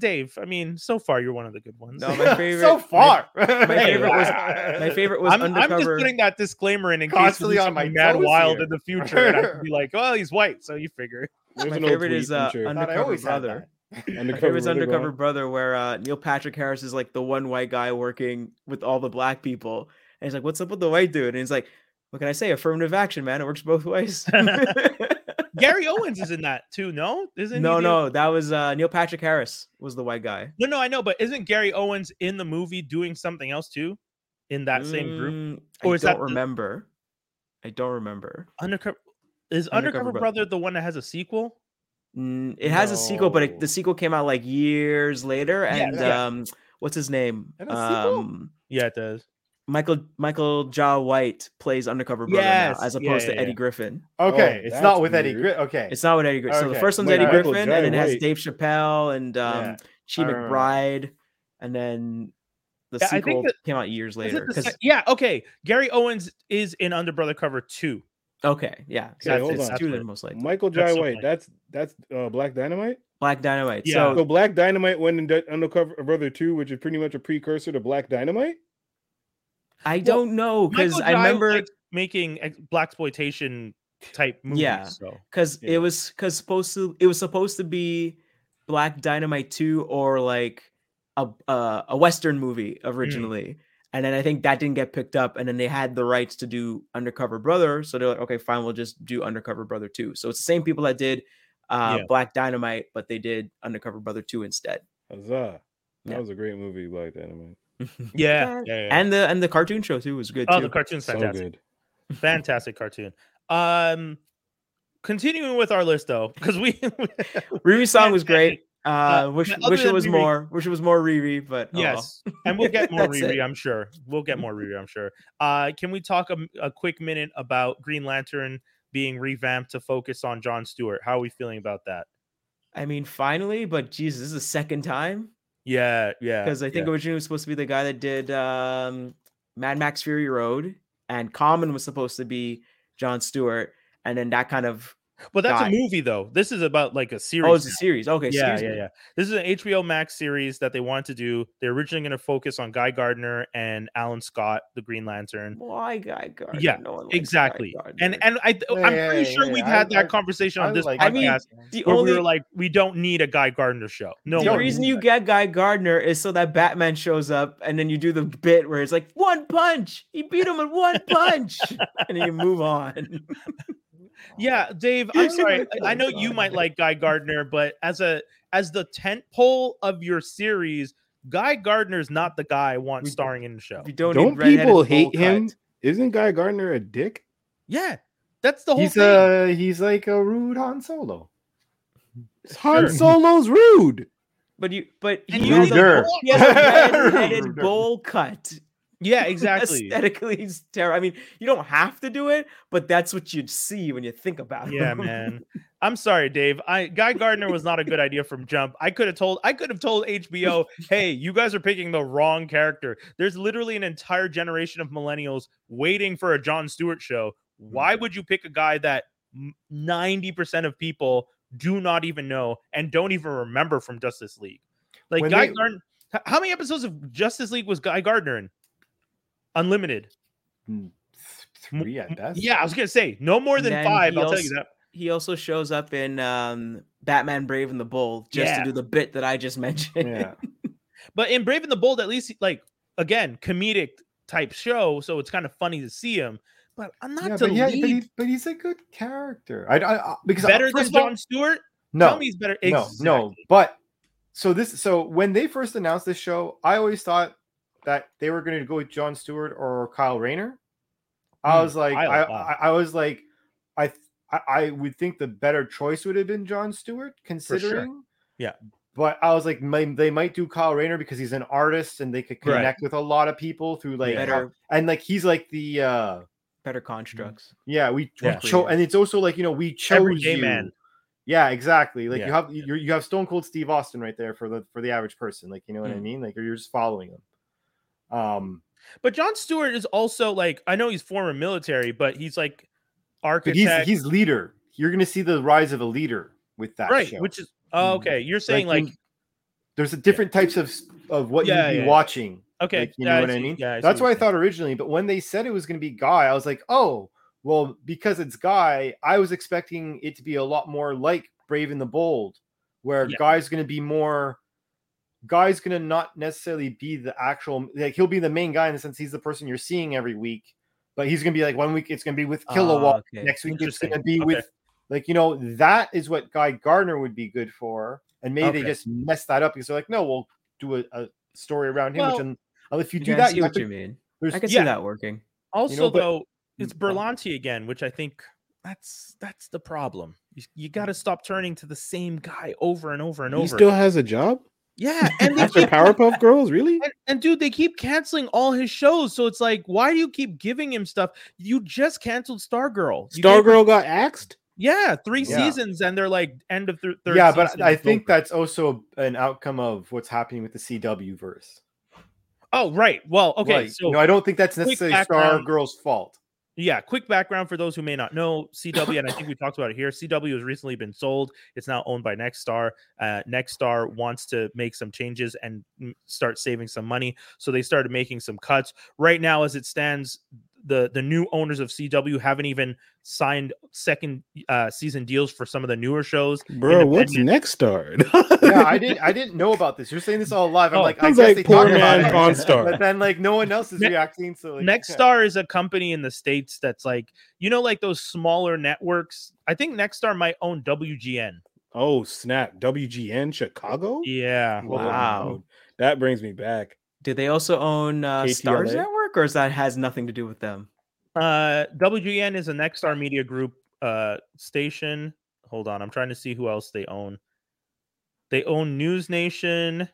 Dave, I mean, so far you're one of the good ones. No, my favorite. so far. My, my favorite was my my favorite was I'm, I'm just putting that disclaimer in in Constantly case we do on my mad wild here. in the future, and I can be like, "Oh, he's white," so you figure. There's my favorite tweet is uh, Church. Undercover brother. that. My Undercover favorite's undercover on. brother, where uh, Neil Patrick Harris is like the one white guy working with all the black people, and he's like, "What's up with the white dude?" And he's like, "What can I say? Affirmative action, man. It works both ways." Gary Owens is in that too. No, isn't no, he no, that was uh, Neil Patrick Harris was the white guy. no, no. I know, but isn't Gary Owens in the movie doing something else too? In that same group, Mm, Or I is that don't the- remember. I don't remember. undercover is Undercover Undercover Bro- Brother the one that has a sequel? Mm, it has a sequel, but it, the sequel came out like years later. And yeah. um, what's his name? And sequel? Um, Yeah, it does. Michael Michael Jai White plays undercover brother Yes, now, as opposed yeah, to Eddie yeah. Griffin. Okay, Oh, it's not with Eddie. Griffin. Okay, It's not with Eddie Griffin. So the first one's Wait, Eddie Michael Griffin, Jai and it has Dave Chappelle and um, Yeah, Chi I remember that. McBride, and then the Yeah, sequel that- came out years later. the 'cause- se- yeah, okay. Gary Owens is in Under Brother Cover two. okay, yeah, so Okay, it's, hold it's on. two then most likely. Michael That's Jai White. That's that's uh, Black Dynamite. Black Dynamite. Yeah. So So Black Dynamite went in De- Undercover Brother Two, which is pretty much a precursor to Black Dynamite. I don't know because I remember making black exploitation type movies. Yeah. So because Yeah. it was because supposed to it was supposed to be Black Dynamite two or like a uh, a Western movie Mm. originally, and then I think that didn't get picked up, and then they had the rights to do Undercover Brother, so they're like, okay, fine, we'll just do Undercover Brother two. So it's the same people that did uh, Yeah. Black Dynamite, but they did Undercover Brother two instead, Huzzah! That Yeah. was a great movie, Black Dynamite. yeah, yeah, yeah. and the and the cartoon show too was good oh, too. the cartoon's So fantastic. good. Fantastic cartoon. Um, continuing with our list though, because we Riri's song was great. Uh, Uh, wish wish it was Riri- more. Wish it was more Riri, but oh well. yes, and we'll get more That's Riri. it. I'm sure we'll get more Riri. I'm sure. Uh, can we talk a, a quick minute about Green Lantern being revamped to focus on John Stewart? How are we feeling about that? I mean, finally, but Jesus, this is the second time Yeah, yeah. because I think yeah. originally was supposed to be the guy that did um, Mad Max Fury Road, and Common was supposed to be John Stewart, and then that kind of But that's guy. a movie though. This is about like a oh, series. oh, it's a series. Okay, yeah, yeah, me. yeah. This is an HBO Max series that they wanted to do. They're originally going to focus on Guy Gardner and Alan Scott, the Green Lantern. Why Guy Gardner? Yeah, No one Exactly. And Gardner. and I I'm pretty yeah, sure yeah, we've I- had that I- conversation I on this like podcast I mean, the where only we were like, we don't need a Guy Gardner show. No, the reason you get Guy Gardner is so that Batman shows up, and then you do the bit where it's like one punch, he beat him with one punch, and then you move on. Yeah, Dave, I'm sorry. I- I know you might like Guy Gardner, but as a as the tent pole of your series, Guy Gardner's not the guy I want starring in the show. You don't, Don't people hate him? cut- Isn't Guy Gardner a dick? Yeah, that's the whole He's thing. uh he's like a rude Han Solo. Han Sure. Solo's rude. But you, but he you has, a, he has a redheaded Ruder. bowl cut. Yeah, exactly. Aesthetically, he's terrible. I mean, you don't have to do it, but that's what you'd see when you think about it. Yeah, man. I'm sorry, Dave. I Guy Gardner was not a good idea from jump. I could have told I could have told HBO, "Hey, you guys are picking the wrong character." There's literally an entire generation of millennials waiting for a John Stewart show. Mm. Why would you pick a guy that 90% of people do not even know and don't even remember from Justice League? Like When Guy they- Gardner How many episodes of Justice League was Guy Gardner in? Unlimited. Three at best. Yeah, I was going to say no more than 5, he I'll tell you also- that. He also shows up in um, Batman Brave and the Bold just Yeah. to do the bit that I just mentioned. Yeah. But in Brave and the Bold, at least like again, comedic type show, so it's kind of funny to see him. But I'm not Yeah, to but, yeah, lead but, he, but he's a good character. I, I, I because better than first of all- John Stewart. No, Tell me he's better. no, no. But so this, so when they first announced this show, I always thought that they were going to go with John Stewart or Kyle Rayner. I Hmm, was like, I, wow. I, I was like, I, th- I, I would think the better choice would have been John Stewart, considering. Yeah. But I was like, may, they might do Kyle Rayner because he's an artist and they could Right. connect with a lot of people through like, how- better, and like he's like the, uh better constructs. yeah, we, we Yeah. cho- and it's also like you know we chose you. man. Yeah, exactly. Like Yeah. you have you you have Stone Cold Steve Austin right there for the for the average person. Like you know what I Mm. mean? Like you're just following him. Um, But John Stewart is also like I know he's former military, but he's like architect, he's he's leader. You're gonna see the rise of a leader with that right? show. Which is oh, okay. You're saying like, you- there's a different types of of what Yeah, you'd be yeah, yeah. watching. okay, Like, you yeah, know what I mean? Yeah, see That's what I thought originally. But when they said it was gonna be Guy, I was like, oh, well, because it's Guy, I was expecting it to be a lot more like Brave and the Bold, where Yeah. Guy's gonna be more. Guy's gonna not necessarily be the actual like he'll be the main guy in the sense he's the person you're seeing every week, but he's gonna be like one week it's gonna be with Kilowog, Ah, okay. next week it's gonna be Okay. with like you know that is what Guy Gardner would be good for, and maybe Okay. they just mess that up because they're like, no, we'll do a, a story around him. Well, which, and, and if you do that, see you what to, you mean. there's I can yeah. see that working. Also, but- though, it's uh, Berlanti again, which I think that's that's the problem. You, you got to stop turning to the same guy over and over and He over. He still has a job yeah, and they after keep, Powerpuff Girls. Really? and, and dude, they keep canceling all his shows. So it's like, why do you keep giving him stuff? You just canceled Stargirl. You gave- Stargirl got axed. yeah, three Yeah. seasons, and they're like end of th- third. yeah, but I think over. that's also an outcome of what's happening with the CW verse. Oh, right. Well, okay. Like, so you know, I don't think that's necessarily background. Stargirl's fault. Yeah, quick background for those who may not know CW, and I think we talked about it here. CW has recently been sold. It's now owned by Nexstar. Uh, Nexstar wants to make some changes and mm, start saving some money, so they started making some cuts. Right now, as it stands, the the new owners of CW haven't even signed second uh, season deals for some of the newer shows. Bro, what's Independent. next starred? Yeah, I didn't I didn't know about this. You're saying this all live. I'm Oh, like, I guess like they poor talked about man it. Star. But then like no one else is Ne- reacting. So like, Nexstar is a company in the states that's like you know like those smaller networks. I think Nexstar might own WGN. Oh snap! WGN Chicago. Yeah. Wow. Wow. that brings me back. Do they also own uh, Stars KTLA? Network, or is that has nothing to do with them? Uh, WGN is a Nexstar Media Group uh station. Hold on, I'm trying to see who else they own. They own News Nation.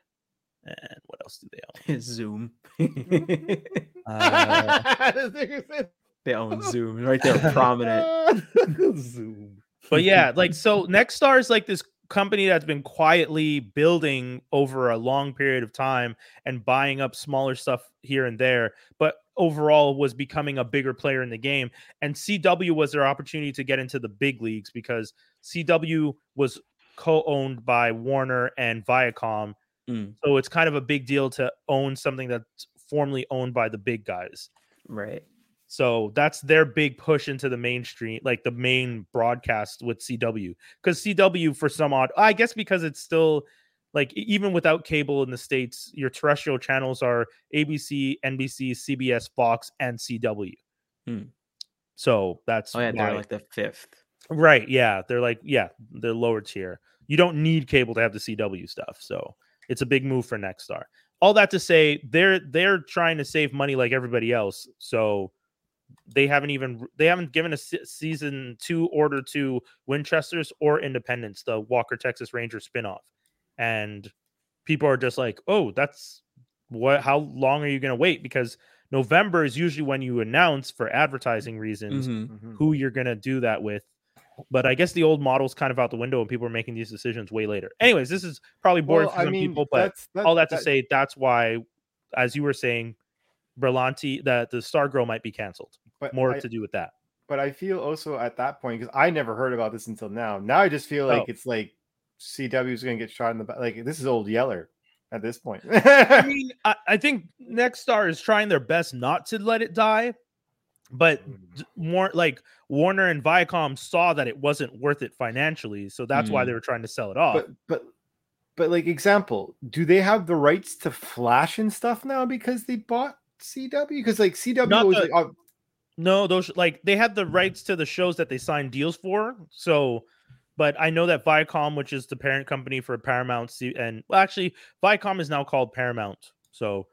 And what else do they own? Zoom. Uh, they own Zoom right there, prominent. Zoom. but yeah, like so Nexstar is like this company that's been quietly building over a long period of time and buying up smaller stuff here and there, but overall was becoming a bigger player in the game. And CW was their opportunity to get into the big leagues because CW was co-owned by Warner and Viacom. Mm. So it's kind of a big deal to own something that's formerly owned by the big guys. Right. So that's their big push into the mainstream, like the main broadcast with CW. Because CW, for some odd, I guess because it's still like even without cable in the states, your terrestrial channels are ABC, NBC, CBS, Fox, and CW. Hmm. So that's Oh yeah, they're like the fifth. right. Yeah, they're like yeah, they're lower tier. You don't need cable to have the CW stuff, so it's a big move for Nexstar. All that to say, they're they're trying to save money like everybody else. So they haven't even they haven't given a season two order to Winchesters or Independence, the Walker Texas Ranger spinoff, and people are just like, oh, that's what? How long are you going to wait? Because November is usually when you announce for advertising reasons Mhm. Mhm. who you're going to do that with. But I guess the old model's kind of out the window and people are making these decisions way later. Anyways, this is probably boring Well, for I some mean, people, but that's, that, all that to say, that's why, as you were saying, Berlanti, that the Stargirl might be canceled. but More I, to do with that. but I feel also at that point because I never heard about this until now. Now I just feel like Oh. it's like CW is going to get shot in the back. Like this is old Yeller at this point. I mean, I, I think Nexstar is trying their best not to let it die, but more like Warner and Viacom saw that it wasn't worth it financially, so that's why Mm. they were trying to sell it off. but but but like example, do they have the rights to Flash and stuff now because they bought CW? Because like CW Not was the- like, oh, No, those like they have the rights to the shows that they signed deals for. So, but I know that Viacom, which is the parent company for Paramount, C- and well, actually, Viacom is now called Paramount. So,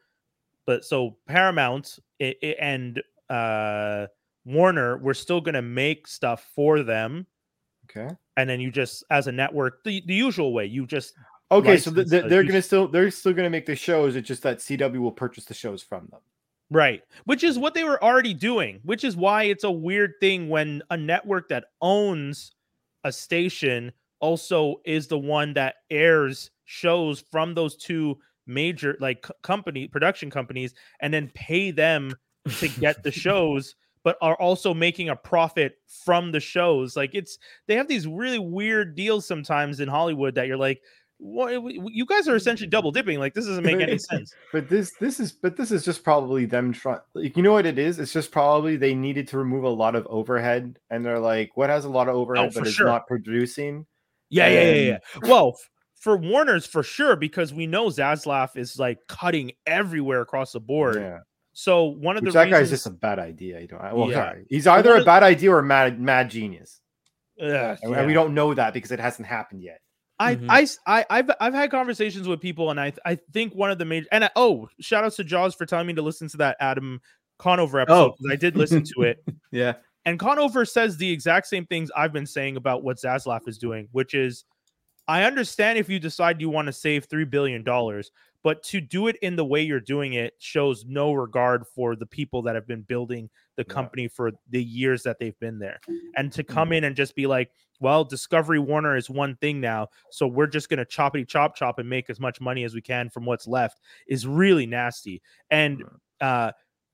but so Paramount i- i- and uh Warner, we're still gonna make stuff for them, okay. and then you just as a network, the, the usual way, you just Okay, so license, th- uh, they're gonna still they're still gonna make the shows. It's just that CW will purchase the shows from them. Right. Which is what they were already doing, which is why it's a weird thing when a network that owns a station also is the one that airs shows from those two major like company production companies and then pay them to get the shows but are also making a profit from the shows like it's they have these really weird deals sometimes in Hollywood that you're like what you guys are mm. essentially double dipping like this doesn't make any sense But this this is but this is just probably them trying. Like, you know what it is? It's just probably they needed to remove a lot of overhead, and they're like, what has a lot of oh, overhead Oh, but is not producing? Yeah, yeah, yeah, yeah. Well, for Warner's for sure because we know Zaslav is like cutting everywhere across the board. Yeah, So one of which the that reasons, guy's just a bad idea. You don't. Well, Yeah. sorry. he's either a bad idea or a mad mad genius, Ugh, and, and we don't know that because it hasn't happened yet. I, Mhm. I, I, have I've had conversations with people, and I, I think one of the major, and I, oh, shout out to Jaws for telling me to listen to that Adam Conover episode Oh. I did listen to it. Yeah. And Conover says the exact same things I've been saying about what Zaslav is doing, which is I understand if you decide you want to save $3 billion, but to do it in the way you're doing it shows no regard for the people that have been building the company for the years that they've been there. And to come in and just be like, well, Discovery Warner is one thing now, so we're just going to choppity chop chop and make as much money as we can from what's left is really nasty. And uh,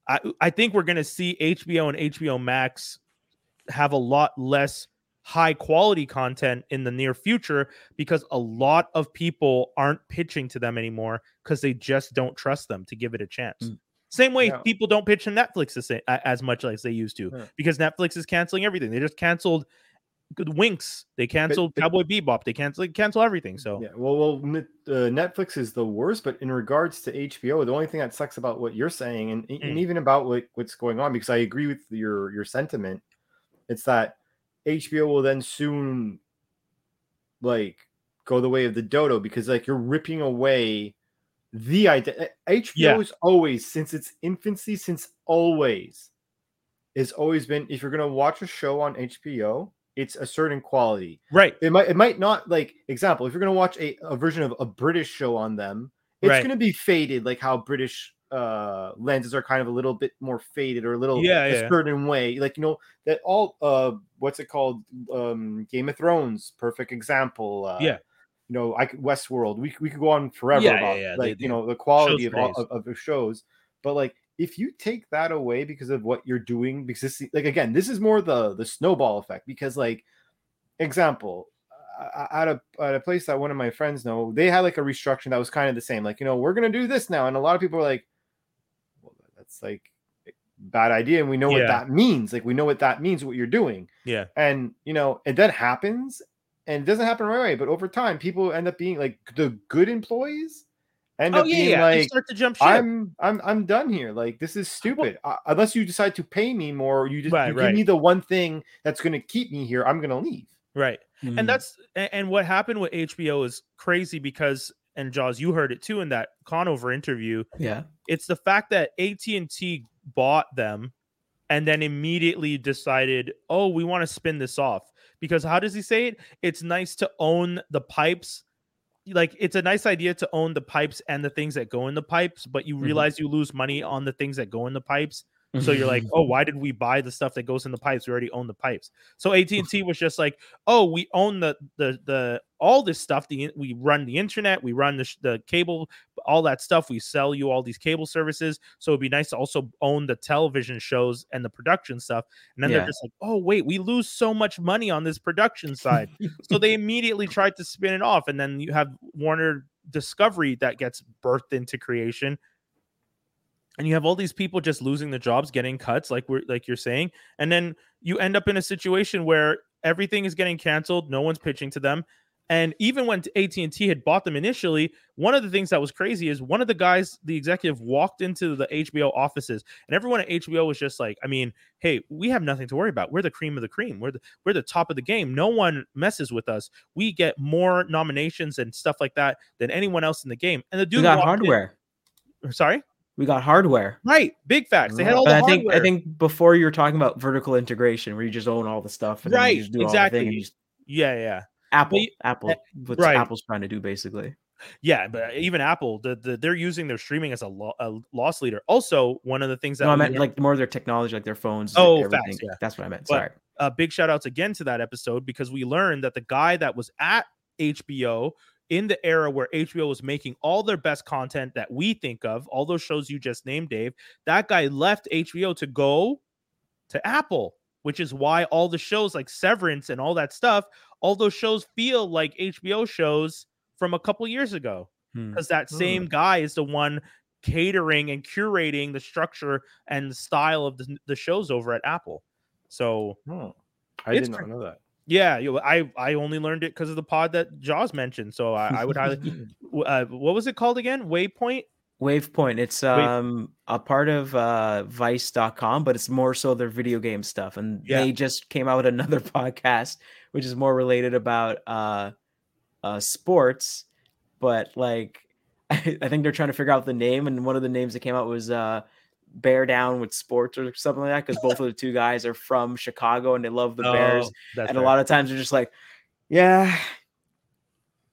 I, I think we're going to see HBO and HBO Max have a lot less high quality content in the near future because a lot of people aren't pitching to them anymore because they just don't trust them to give it a chance. Mm. Same way Yeah. people don't pitch to Netflix the same, a- as much as they used to Yeah. because Netflix is canceling everything. They just canceled good Winks. They canceled but- Cowboy Bebop. They canceled cancel everything. So Yeah, well, well, uh, Netflix is the worst, but in regards to HBO, the only thing that sucks about what you're saying, and, and Mm. even about what, what's going on, because I agree with your your sentiment, it's that HBO will then soon, like, go the way of the dodo because like you're ripping away the idea. Eh, HBO Yeah. is always since its infancy, since always, has always been if you're gonna watch a show on HBO, it's a certain quality. Right. It might it might not like example, if you're gonna watch a, a version of a British show on them, it's Right. gonna be faded, like how British uh lenses are kind of a little bit more faded or a little Yeah, a yeah. certain way. Like you know, that all uh what's it called? Um Game of Thrones, perfect example. Uh Yeah. you know, I could Westworld. We we could go on forever Yeah, about yeah. like They- you know the quality of, all, of of the shows. But like if you take that away because of what you're doing, because this like again, this is more the the snowball effect. Because like example, uh, at a at a place that one of my friends know, they had like a restructuring that was kind of the same. Like you know, we're gonna do this now, and a lot of people are like, that's like bad idea, and we know what that means. Like we know what that means, what you're doing Yeah. and you know and that happens and it doesn't happen right away but over time people end up being like the good employees end Oh up yeah, being yeah. like start to jump ship. i'm i'm i'm done here like this is stupid Uh, unless you decide to pay me more you just Right, you right. give me the one thing that's going to keep me here i'm going to leave right. Mhm. and that's and what happened with HBO is crazy because and Jaws, you heard it too in that Conover interview. yeah. It's the fact that AT and T bought them, and then immediately decided, oh, we want to spin this off. Because how does he say it? It's nice to own the pipes. Like it's a nice idea to own the pipes and the things that go in the pipes, but you Mhm. realize you lose money on the things that go in the pipes. So you're like, oh, why did we buy the stuff that goes in the pipes? We already own the pipes. So AT and T was just like, oh, we own the the the all this stuff. The we run the internet, we run the the cable, all that stuff. We sell you all these cable services. So it'd be nice to also own the television shows and the production stuff. And then Yeah. they're just like, oh wait, we lose so much money on this production side. so they immediately tried to spin it off, and then you have Warner Discovery that gets birthed into creation and you have all these people just losing their jobs getting cuts like we're like you're saying and then you end up in a situation where everything is getting canceled no one's pitching to them and even when AT&T had bought them initially one of the things that was crazy is one of the guys the executive walked into the HBO offices and everyone at HBO was just like I mean hey we have nothing to worry about. We're the cream of the cream. We're the we're the top of the game. No one messes with us. We get more nominations and stuff like that than anyone else in the game. And the dude we got walked in- hardware. sorry We got hardware. Right, big facts. They had all But the I think I think before you were talking about vertical integration, where you just own all the stuff, and Right, you just do all the thing and exactly. you just- yeah, yeah, Apple, you- Apple, what right. Apple's trying to do basically. yeah. But even Apple, the, the they're using their streaming as a, lo- a loss leader. Also, one of the things that No, I meant like more of their technology, like their phones. Oh, like facts, yeah. That's what I meant. But- Sorry. uh, big shout outs again to that episode because we learned that the guy that was at HBO in the era where HBO was making all their best content that we think of, all those shows you just named, Dave, that guy left HBO to go to Apple, which is why all the shows like Severance and all that stuff, all those shows feel like HBO shows from a couple years ago Hmm. because that same guy is the one catering and curating the structure and the style of the, the shows over at Apple. So Hmm. I did not know that. Yeah, I I only learned it because of the pod that Jaws mentioned. So I, I would highly. uh, what was it called again? Waypoint. Wavepoint. It's um a part of uh Vice.com, but it's more so their video game stuff. And Yeah. they just came out with another podcast, which is more related about uh uh sports, but like I, think they're trying to figure out the name, and one of the names that came out was uh Bear Down with Sports or something like that, because both of the two guys are from Chicago and they love the Bears. Oh, that's and a right. lot of times they're just like, Yeah,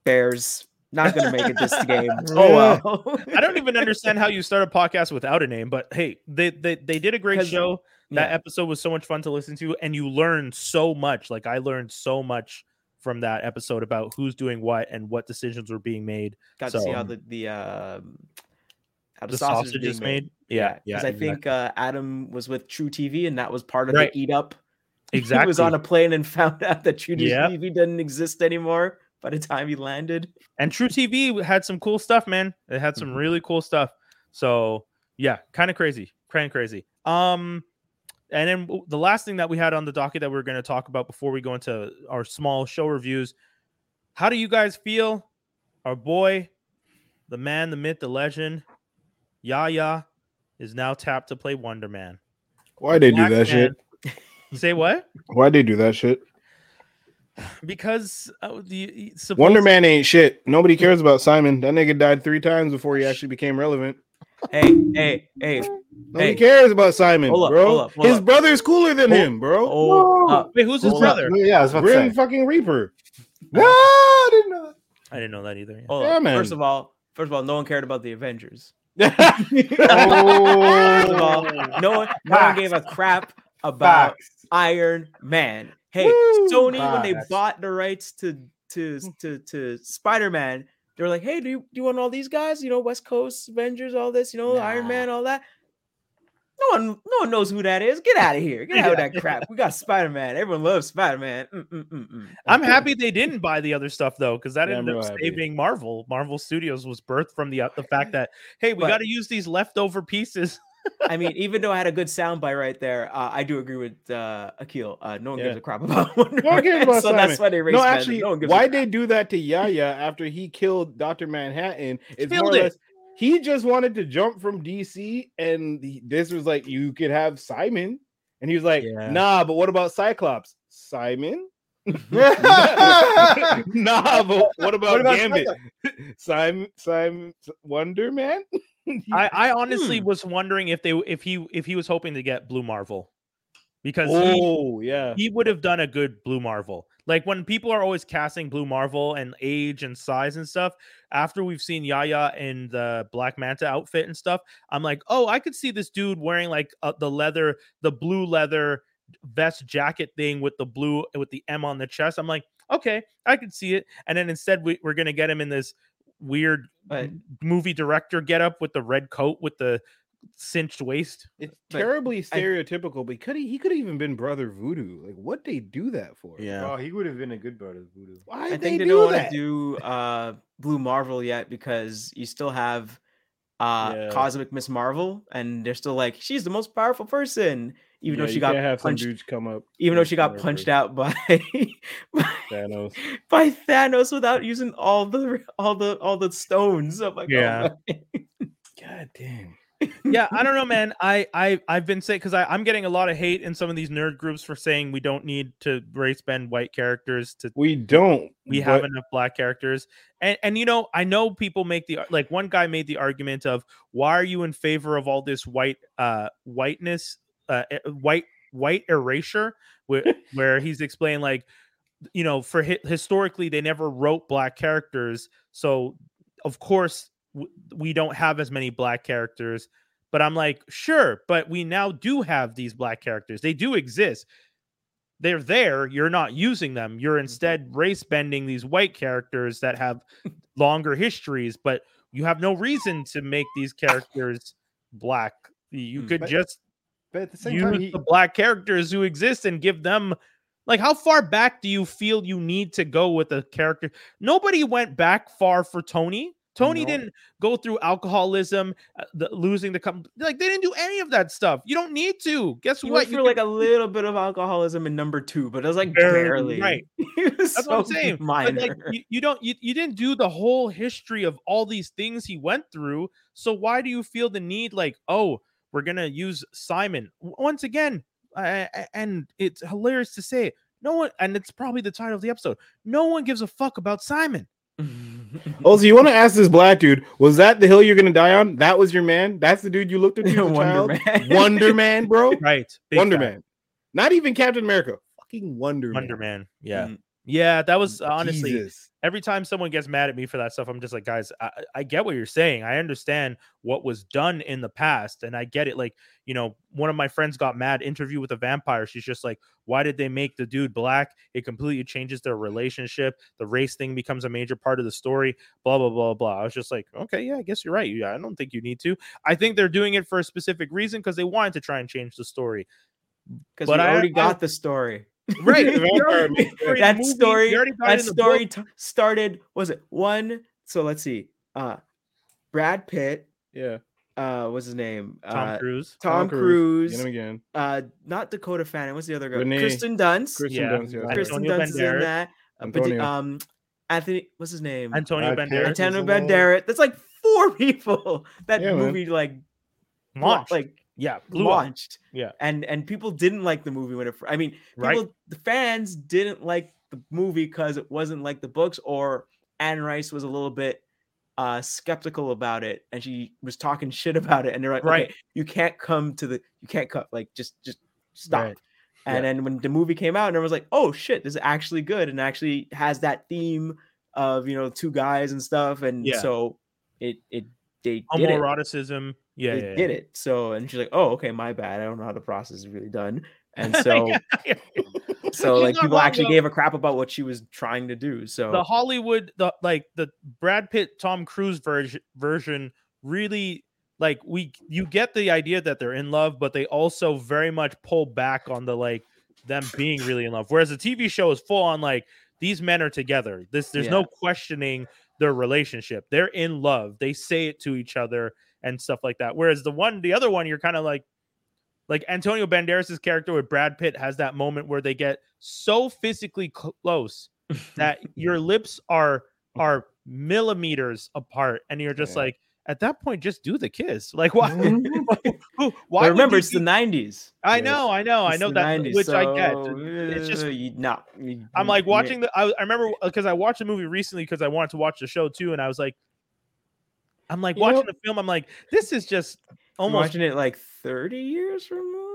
Bears not gonna make it this game. Oh well. I don't even understand how you start a podcast without a name, but hey, they they, they did a great show. That Yeah. episode was so much fun to listen to, and you learn so much. Like I learned so much from that episode about who's doing what and what decisions were being made. got to see how the the um how The sausage sausage is made. Yeah, yeah. because I think uh, Adam was with truTV and that was part of Right. the eat up. exactly. He was on a plane and found out that True Yep. TV didn't exist anymore by the time he landed. and truTV had some cool stuff, man. It had some Mhm. really cool stuff. So yeah, kind of crazy, kind of crazy. Um, and then the last thing that we had on the docket that we are going to talk about before we go into our small show reviews. How do you guys feel? Our boy, the man, the myth, the legend, Yahya, is now tapped to play Wonder Man. Why they do Black that shit? Say what? Why they do that shit? Because uh, the supposed- Wonder Man ain't shit. Nobody cares about Simon. That nigga died three times before he actually became relevant. Hey, hey, hey! Nobody Hey. cares about Simon, Hold up, bro. hold up, hold His up. brother's cooler than Hold- him, bro. Oh, No. uh, Wait, who's his Hold up. brother? Yeah, I was about Grim fucking Reaper. No, I didn't know. I didn't know that either. yeah. Yeah, man. First of all, first of all, no one cared about the Avengers. Oh, all, no one, no one gave a crap about Facts. Iron Man. Hey, Woo! Sony when they bought the rights to to to to Spider Man, they were like, "Hey, do you, do you want all these guys? You know, West Coast Avengers, all this, you know, Iron Man, all that." No one, no one knows who that is. Get out of here. Get out of that crap. We got Spider Man. Everyone loves Spider Man. I'm happy they didn't buy the other stuff though, because that Yeah, I'm ended up real happy. saving Marvel. Marvel Studios was birthed from the uh, the fact that hey, we got to use these leftover pieces. I mean, even though I had a good soundbite right there, uh, I do agree with uh, Akil. Uh, no one gives a crap about Wonder No one about so that's Simon. why they raised No, actually, no one gives a why they do that to Yahya after he killed Doctor Manhattan? It's more or Killed it. less he just wanted to jump from DC, and he- this was like you could have Simon, and he was like, Yeah. "Nah, but what about Cyclops? Simon? Nah, but what about, about Gambit? Simon, Simon, Wonder Man? I, I honestly Hmm. was wondering if they if he if he was hoping to get Blue Marvel because he, oh yeah, he would have done a good Blue Marvel. Like when people are always casting Blue Marvel and age and size and stuff, after we've seen Yahya in the Black Manta outfit and stuff, I'm like, oh, I could see this dude wearing like uh, the leather, the blue leather vest jacket thing with the blue with the M on the chest. I'm like, okay, I could see it. And then instead, we, we're gonna get him in this weird But movie director get up with the red coat with the cinched waist. it's but terribly I- stereotypical. But could he? He could have even been Brother Voodoo. Like, what they do that for? Oh, he would have been a good brother. Voodoo. Why I think they, they, do don't want that? to do uh Blue Marvel yet because you still have uh Yeah. Cosmic Miss Marvel, and they're still like she's the most powerful person, even Yeah, though she you got can't have some punched, dudes come up. even though she got cover punched out by by, Thanos. by Thanos without using all the all the all the stones. I'm like, oh Yeah. my- God damn. Yeah, I don't know, man. I I I've been saying because I'm getting a lot of hate in some of these nerd groups for saying we don't need to race bend white characters to We don't. we have enough black characters. And and you know, I know people make the like one guy made the argument of why are you in favor of all this white uh whiteness uh e- white white erasure where where he's explaining like you know for hi- historically they never wrote black characters so of course we don't have as many black characters but i'm like sure but we now do have these black characters. They do exist. They're there. You're not using them. You're instead race bending these white characters that have longer histories but you have no reason to make these characters black. You Hmm. could But- just But at the same use time, he, the black characters who exist and give them like how far back do you feel you need to go with a character? Nobody went back far for tony tony No. didn't go through alcoholism uh, the, losing the com- like they didn't do any of that stuff you don't need to guess He what went through like a little bit of alcoholism in number two, but it was like Barely, barely. right. That's what I'm so saying. But, Minor. like you, you don't you, you didn't do the whole history of all these things he went through. So why do you feel the need like, oh, we're gonna use Simon once again? I- and it's hilarious to say it. No one, and it's probably the title of the episode. No one gives a fuck about Simon. Also, you want to ask this black dude, was that the hill you're gonna die on? That was your man? That's the dude you looked at as a Wonder child? Man. Wonder Man, bro. Right. Big Wonder fact. Man. Not even Captain America. Fucking Wonder, Wonder Man. Man. Yeah. Mm. Yeah. That was uh, honestly Jesus. every time someone gets mad at me for that stuff, I'm just like, guys, I, I get what you're saying. I understand what was done in the past, and I get it. Like, you know, one of my friends got mad. Interview with a vampire. She's just like, why did they make the dude black? It completely changes their relationship. The race thing becomes a major part of the story. Blah blah blah blah. I was just like, okay, yeah, I guess you're right. Yeah, I don't think you need to. I think they're doing it for a specific reason because they wanted to try and change the story. Because we I- already I- got the story. Right. The Story that story, we already got it that story t- started. Was it one? So let's see. Uh, Brad Pitt. Yeah. Uh, what's his name? Tom uh, Cruise. Tom, Get Cruise. him again. Uh, not Dakota Fanning. What's the other girl? Renee. Kristen Dunst. Kristen Yeah. Dunst, yeah. Kristen Dunst is in that. Uh, but the- um, Anthony. What's his name? Antonio Uh, Banderas. Antonio is. Banderas. That's like four people. That Yeah, man. movie like Launched. like yeah, blew up. launched. Yeah. and and people didn't like the movie when it. I mean, Right. the fans didn't like the movie because it wasn't like the books, or Anne Rice was a little bit uh skeptical about it and she was talking shit about it and they're like Right. right you can't come to the you can't cut like just just stop Right. and then when the movie came out and everyone was like oh shit this is actually good and actually has that theme of you know two guys and stuff and Yeah. so it it they did it Homoeroticism. Yeah, they yeah, did it so and she's like oh okay my bad i don't know how the process is really done and so yeah. so She's like people actually though. gave a crap about what she was trying to do so the Hollywood, the like the Brad Pitt, Tom Cruise version version really like we you get the idea that they're in love, but they also very much pull back on the like them being really in love. Whereas the TV show is full on like these men are together. This there's no questioning their relationship. They're in love. They say it to each other and stuff like that. Whereas the one, the other one, you're kind of like like Antonio Banderas' character with Brad Pitt has that moment where they get so physically close that your lips are are millimeters apart, and you're just Yeah. like, at that point, just do the kiss. Like, why? who- why? Remember you it's the 90s I know, I know, I know that, 90s, which I get. It's just uh, you, no you- I'm like you- watching the. I, I remember because I watched a movie recently because I wanted to watch the show too, and I was like, I'm like You know- watching the film. I'm like, this is just almost. watching it like 30 years from now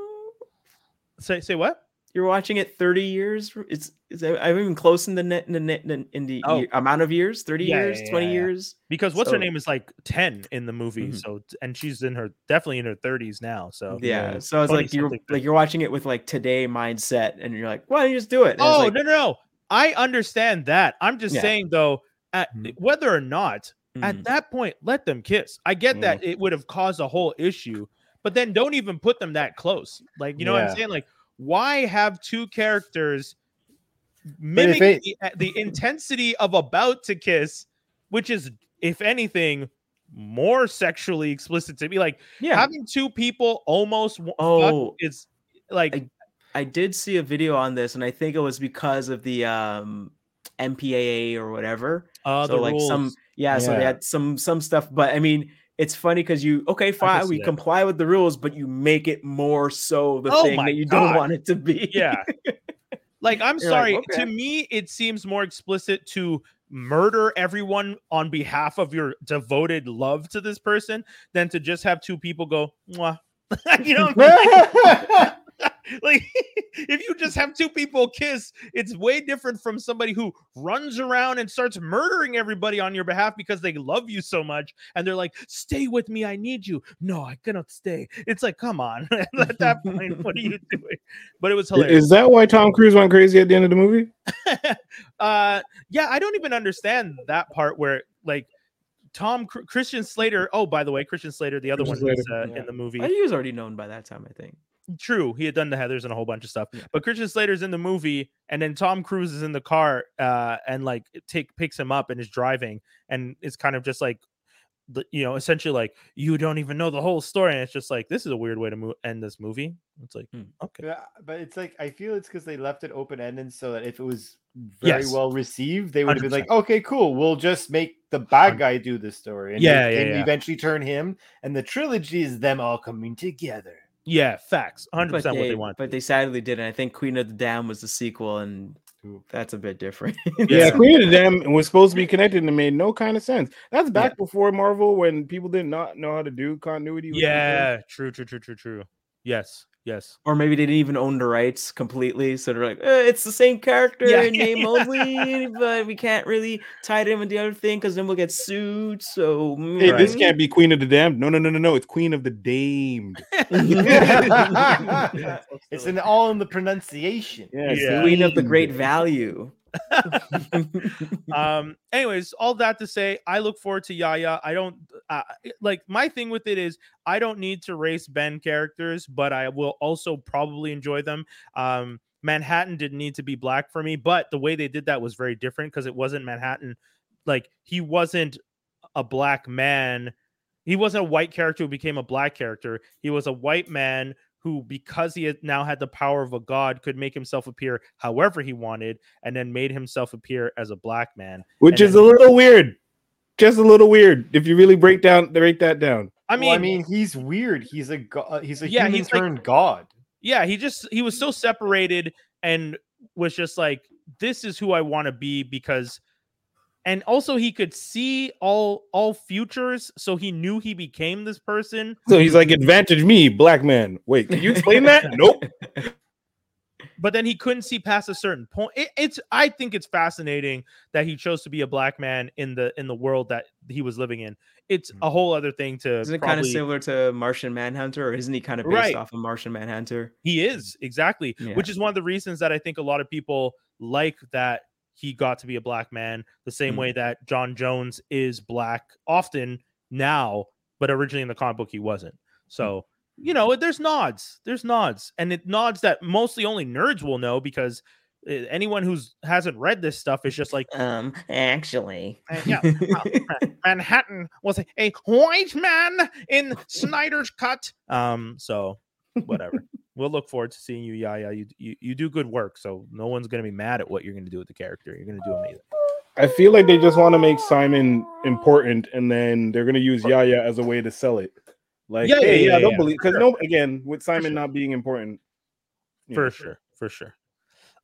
Say say what? you're watching it 30 years it's is I'm even close in the net in the net in the Oh. year- amount of years 30 Yeah, years yeah, 20 yeah, years Because what's her name is like ten in the movie, Mhm. so and she's in her definitely in her 30s now. So yeah so i was like you're 20-something. like you're watching it with like today mindset and you're like why don't you just do it And Oh like, no, no, no! I understand that. I'm just saying though, at, Mhm. whether or not at mm, that point, let them kiss. I get that it would have caused a whole issue, but then don't even put them that close. Like you know what I'm saying? Like why have two characters mimic it- the, the intensity of about to kiss, which is if anything more sexually explicit to me? Like yeah having two people almost Oh. it's like I- I did see a video on this, and I think it was because of the um MPAA or whatever. uh, so the like some rules. yeah, so they Yeah. had some some stuff, but I mean it's funny because you okay fine we that. comply with the rules, but you make it more so the Oh thing that you God. don't want it to be. Yeah. Like I'm You're like, sorry, "Okay." to me it seems more explicit to murder everyone on behalf of your devoted love to this person than to just have two people go, Mwah. you know, what I'm saying? like if you just have two people kiss, it's way different from somebody who runs around and starts murdering everybody on your behalf because they love you so much and they're like, "Stay with me, I need you." No, I cannot stay. It's like, come on, at that point, what are you doing? But it was hilarious. Is that why Tom Cruise went crazy at the end of the movie? uh yeah i don't even understand that part where like tom christian slater oh by the way christian slater the other Christian one who's Slater, uh, yeah. in the movie I think he was already known by that time, I think. True he had done the heathers and a whole bunch of stuff Yeah. but christian slater's in the movie and then tom cruise is in the car uh and like take picks him up and is driving and it's kind of just like the, you know essentially like you don't even know the whole story and it's just like this is a weird way to mo- end this movie it's like Hmm. okay Yeah, but it's like I feel it's because they left it open ended so that if it was very Yes. well received, they would have been like, okay, cool, we'll just make the bad guy do the story. And Yeah, they- yeah, they yeah. eventually turn him, and the trilogy is them all coming together. Yeah facts 100% But what they they, want but they sadly didn't. I think Queen of the Damned was the sequel, and that's a bit different. Yeah, Yeah. Queen of the Damned was supposed to be connected and it made no kind of sense. That's back before Marvel when people did not know how to do continuity. yeah true true true true true yes yes or maybe they didn't even own the rights completely, so they're like, eh, it's the same character Yeah. in name only, but we can't really tie it in with the other thing because then we'll get sued. So Hey, this mm. can't be Queen of the Damned. No, no, no, no, no. It's Queen of the Damed. it's in all in the pronunciation. Yeah, Yeah. Queen of the Great Value. um anyways all that to say i look forward to yahya. I don't uh, like my thing with it is i don't need to race ben characters but i will also probably enjoy them. Um manhattan didn't need to be black for me but the way they did that was very different because it wasn't manhattan. Like he wasn't a black man. He wasn't a white character who became a black character. He was a white man who because he had now had the power of a god could make himself appear however he wanted and then made himself appear as a black man Which And is a little weird. Just a little weird if you really break down break that down. i I mean, mean, I mean, he's weird. He's a go- uh, he's a Yeah, human he's like- turned god. yeah he just he was so separated and was just like this is who i want to be because and also he could see all all futures, so he knew he became this person. So he's like, advantage me, black man. Wait, can you explain that? nope. but then he couldn't see past a certain point. It, it's I think it's fascinating that he chose to be a black man in the in the world that he was living in. It's hmm. a whole other thing to Isn't it kind of similar to Martian Manhunter, or isn't he kind of based Right. off of Martian Manhunter? He is exactly, Yeah. which is one of the reasons that I think a lot of people like that he got to be a black man, the same Mm. way that J'onn J'onzz is black often now, but originally in the comic book he wasn't. So you know, there's nods, there's nods, and it nods that mostly only nerds will know because uh, anyone who's hasn't read this stuff is just like, Um, actually, uh, yeah, uh, Manhattan was a, a white man in Snyder's cut. Um, so whatever. We'll look forward to seeing you, Yahya. You, you you do good work, so no one's gonna be mad at what you're gonna do with the character. You're gonna do amazing. I feel like they just want to make Simon important, and then they're gonna use Yahya as a way to sell it. Like, Yeah, yeah, hey, yeah, yeah, don't yeah, believe because sure. no, again, with Simon sure. not being important, For know, sure, for sure.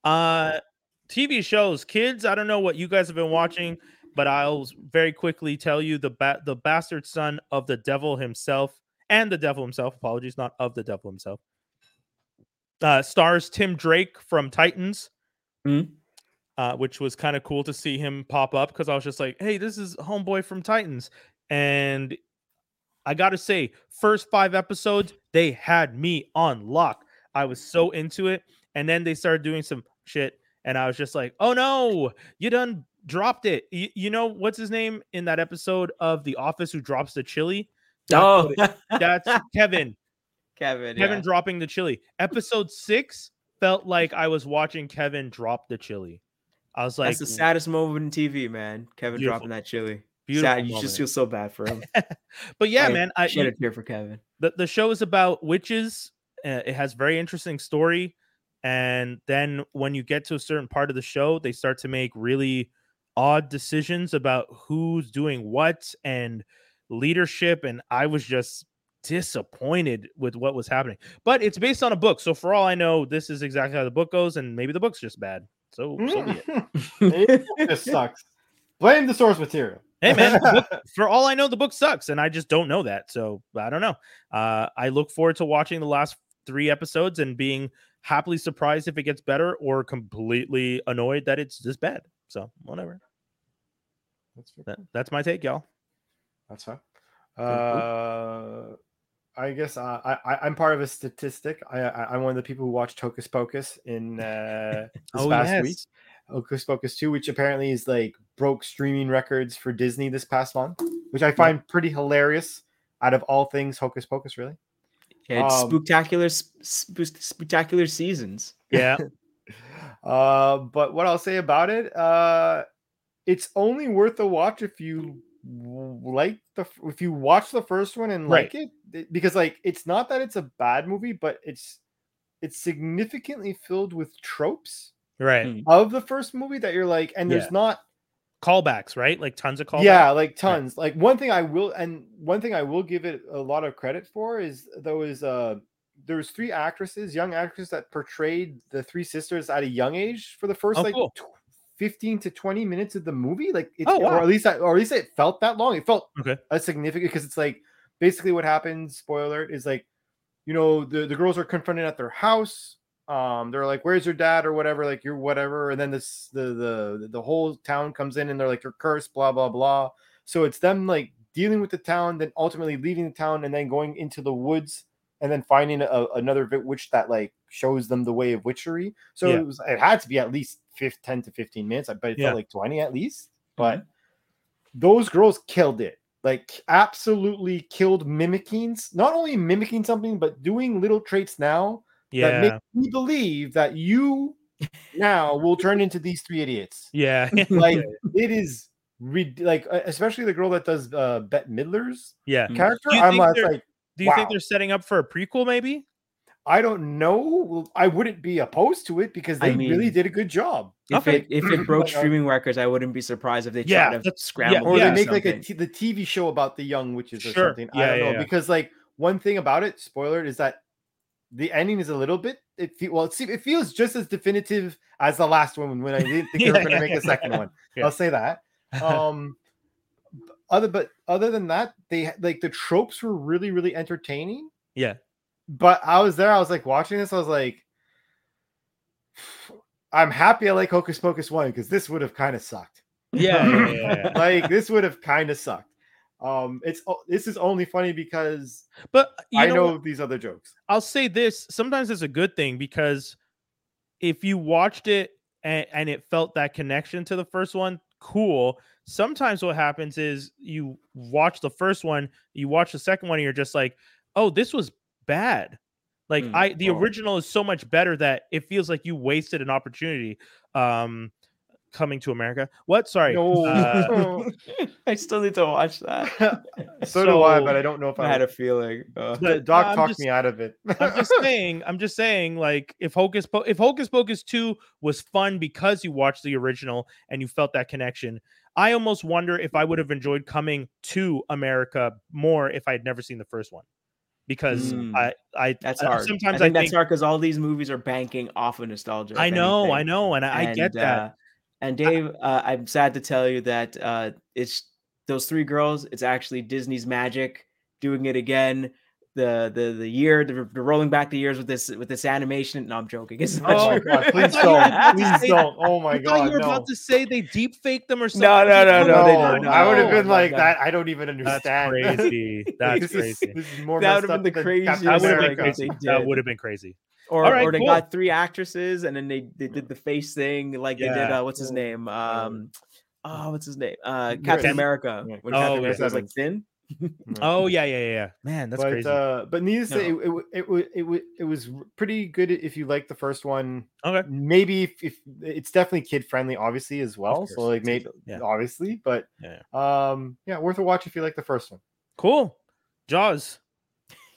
Uh TV shows, kids. I don't know what you guys have been watching, but I'll very quickly tell you the ba- the bastard son of the devil himself and the devil himself. Apologies, not of the devil himself. Uh, stars Tim Drake from Titans, Mhm. uh, which was kind of cool to see him pop up because I was just like, "Hey, this is homeboy from Titans," and I got to say, first five episodes they had me on lock. I was so into it, and then they started doing some shit, and I was just like, "Oh no, you done dropped it." You, you know what's his name in that episode of The Office who drops the chili? oh, That's Kevin. Kevin, Kevin yeah. dropping the chili. Episode six felt like I was watching Kevin drop the chili. I was like, That's the saddest moment in TV, man. Kevin Beautiful. dropping that chili. beautiful Sad. You moment. just feel so bad for him. but yeah, I man, I, shed a tear for Kevin. the, the show is about witches. Uh, it has very interesting story, and then when you get to a certain part of the show, they start to make really odd decisions about who's doing what and leadership. And I was just disappointed with what was happening. But it's based on a book, so for all I know, this is exactly how the book goes, and maybe the book's just bad. So, so be it. it just sucks. Blame the source material. Hey man, book, for all I know, the book sucks, and I just don't know that. So I don't know. Uh, I look forward to watching the last three episodes and being happily surprised if it gets better, or completely annoyed that it's just bad. So whatever. That's. That, that's my take, y'all. That's fine. Uh, I guess uh, I, I I'm part of a statistic. I, I I'm one of the people who watched Hocus Pocus in uh, this Oh, past yes. week. Hocus Pocus 2, which apparently is like broke streaming records for Disney this past month, which I find pretty hilarious. Out of all things, Hocus Pocus, really. Yeah, it's Um, spectacular, sp- sp- spectacular seasons. Yeah, Uh, but what I'll say about it, uh, it's only worth a watch if you like the if you watch the first one and like it it- because like it's not that it's a bad movie, but it's it's significantly filled with tropes right. Mm. of the first movie that you're like, and there's not Callbacks, right? Like tons of callbacks. yeah, like tons. Like one thing I will and one thing I will give it a lot of credit for is though is uh there was three actresses, young actresses that portrayed the three sisters at a young age for the first Oh, like cool. Tw- 15 to 20 minutes of the movie. Like it's Oh, wow. or at least I, or at least it felt that long. It felt Okay. a significant because it's like basically what happens, spoiler alert, is like you know, the, the girls are confronted at their house. Um, they're like, "Where's your dad?" or whatever, like you're whatever, and then this the the the whole town comes in and they're like, "You're cursed," blah blah blah. So it's them like dealing with the town, then ultimately leaving the town, and then going into the woods, and then finding a, another witch that like shows them the way of witchery. So Yeah. it was it had to be at least 15, 10 to fifteen minutes. I bet it Yeah. felt like twenty at least. But those girls killed it. Like absolutely killed mimicking, not only mimicking something, but doing little traits now that make me believe that you now will turn into these three idiots. yeah, Like it is rid- like especially the girl that does uh Bette Midler's yeah. Mm. character. Do you I'm think like Do you think they're setting up for a prequel? Maybe. I don't know. I wouldn't be opposed to it because I they really did a good job. If Okay. it if it broke Like, streaming records, I wouldn't be surprised if they Yeah, try to that's- scramble. Or yeah, they make like a the TV show about the young witches or Sure. something. Yeah, I don't yeah, know yeah. because like one thing about it, spoiler, is that the ending is a little bit. It fe- well, it, it feels just as definitive as the last one when I didn't think they were going to make yeah, a second yeah. one. Yeah. I'll say that. Um, other but other than that, they like the tropes were really really entertaining. Yeah. But I was there. I was like watching this. I was like, I'm happy I like Hocus Pocus one because this would have kind of sucked. yeah, yeah, yeah, yeah. Like this would have kind of sucked. Um, it's this is only funny because But you I know, know these other jokes. I'll say this: sometimes it's a good thing because if you watched it and, and it felt that connection to the first one, cool. Sometimes what happens is you watch the first one, you watch the second one, and you're just like, "Oh, this was bad." Like Mm, I, the oh. original is so much better that it feels like you wasted an opportunity. Um, coming to America. What? Sorry. No. Uh, I still need to watch that. so, do I, but I don't know if I I had a feeling. Uh, but Doc I'm talked just- me out of it. I'm just saying, I'm just saying, like if Hocus Po- if Hocus Pocus 2 was fun because you watched the original and you felt that connection, I almost wonder if I would have enjoyed coming to America more if I had never seen the first one. Because Mm. I I that's I- hard. Sometimes I I think that's think, hard because all these movies are banking off of nostalgia. I know, I know, and I, I get And, that. uh, and Dave, uh, I'm sad to tell you that uh, it's those three girls. It's actually Disney's magic doing it again. The the the year they're, they're rolling back the years with this with this animation. No, I'm joking. It's not oh true. god, please I thought you were don't. Please say- don't. Oh my I thought god, you were no. about to say they deep faked them or something. No, no, no, no, they No, didn't. I would have been no, like no. that. I don't even That's understand. crazy. That's this is, crazy. this is more That would've been the than Captain That would have been crazy. That would have been crazy. or All right, or they cool. got three actresses and then they they did the face thing like they did uh what's his name um oh what's his name uh Captain America when Oh, Captain. America was like Evans. thin Oh yeah, yeah, yeah, yeah. Man, that's but crazy. uh, but needless to say, it, it, it, it, it was pretty good if you like the first one. Okay. Maybe if, if it's definitely kid friendly, obviously as well. So like it's maybe yeah. obviously, but Yeah. um, yeah, worth a watch if you like the first one. Cool. Jaws.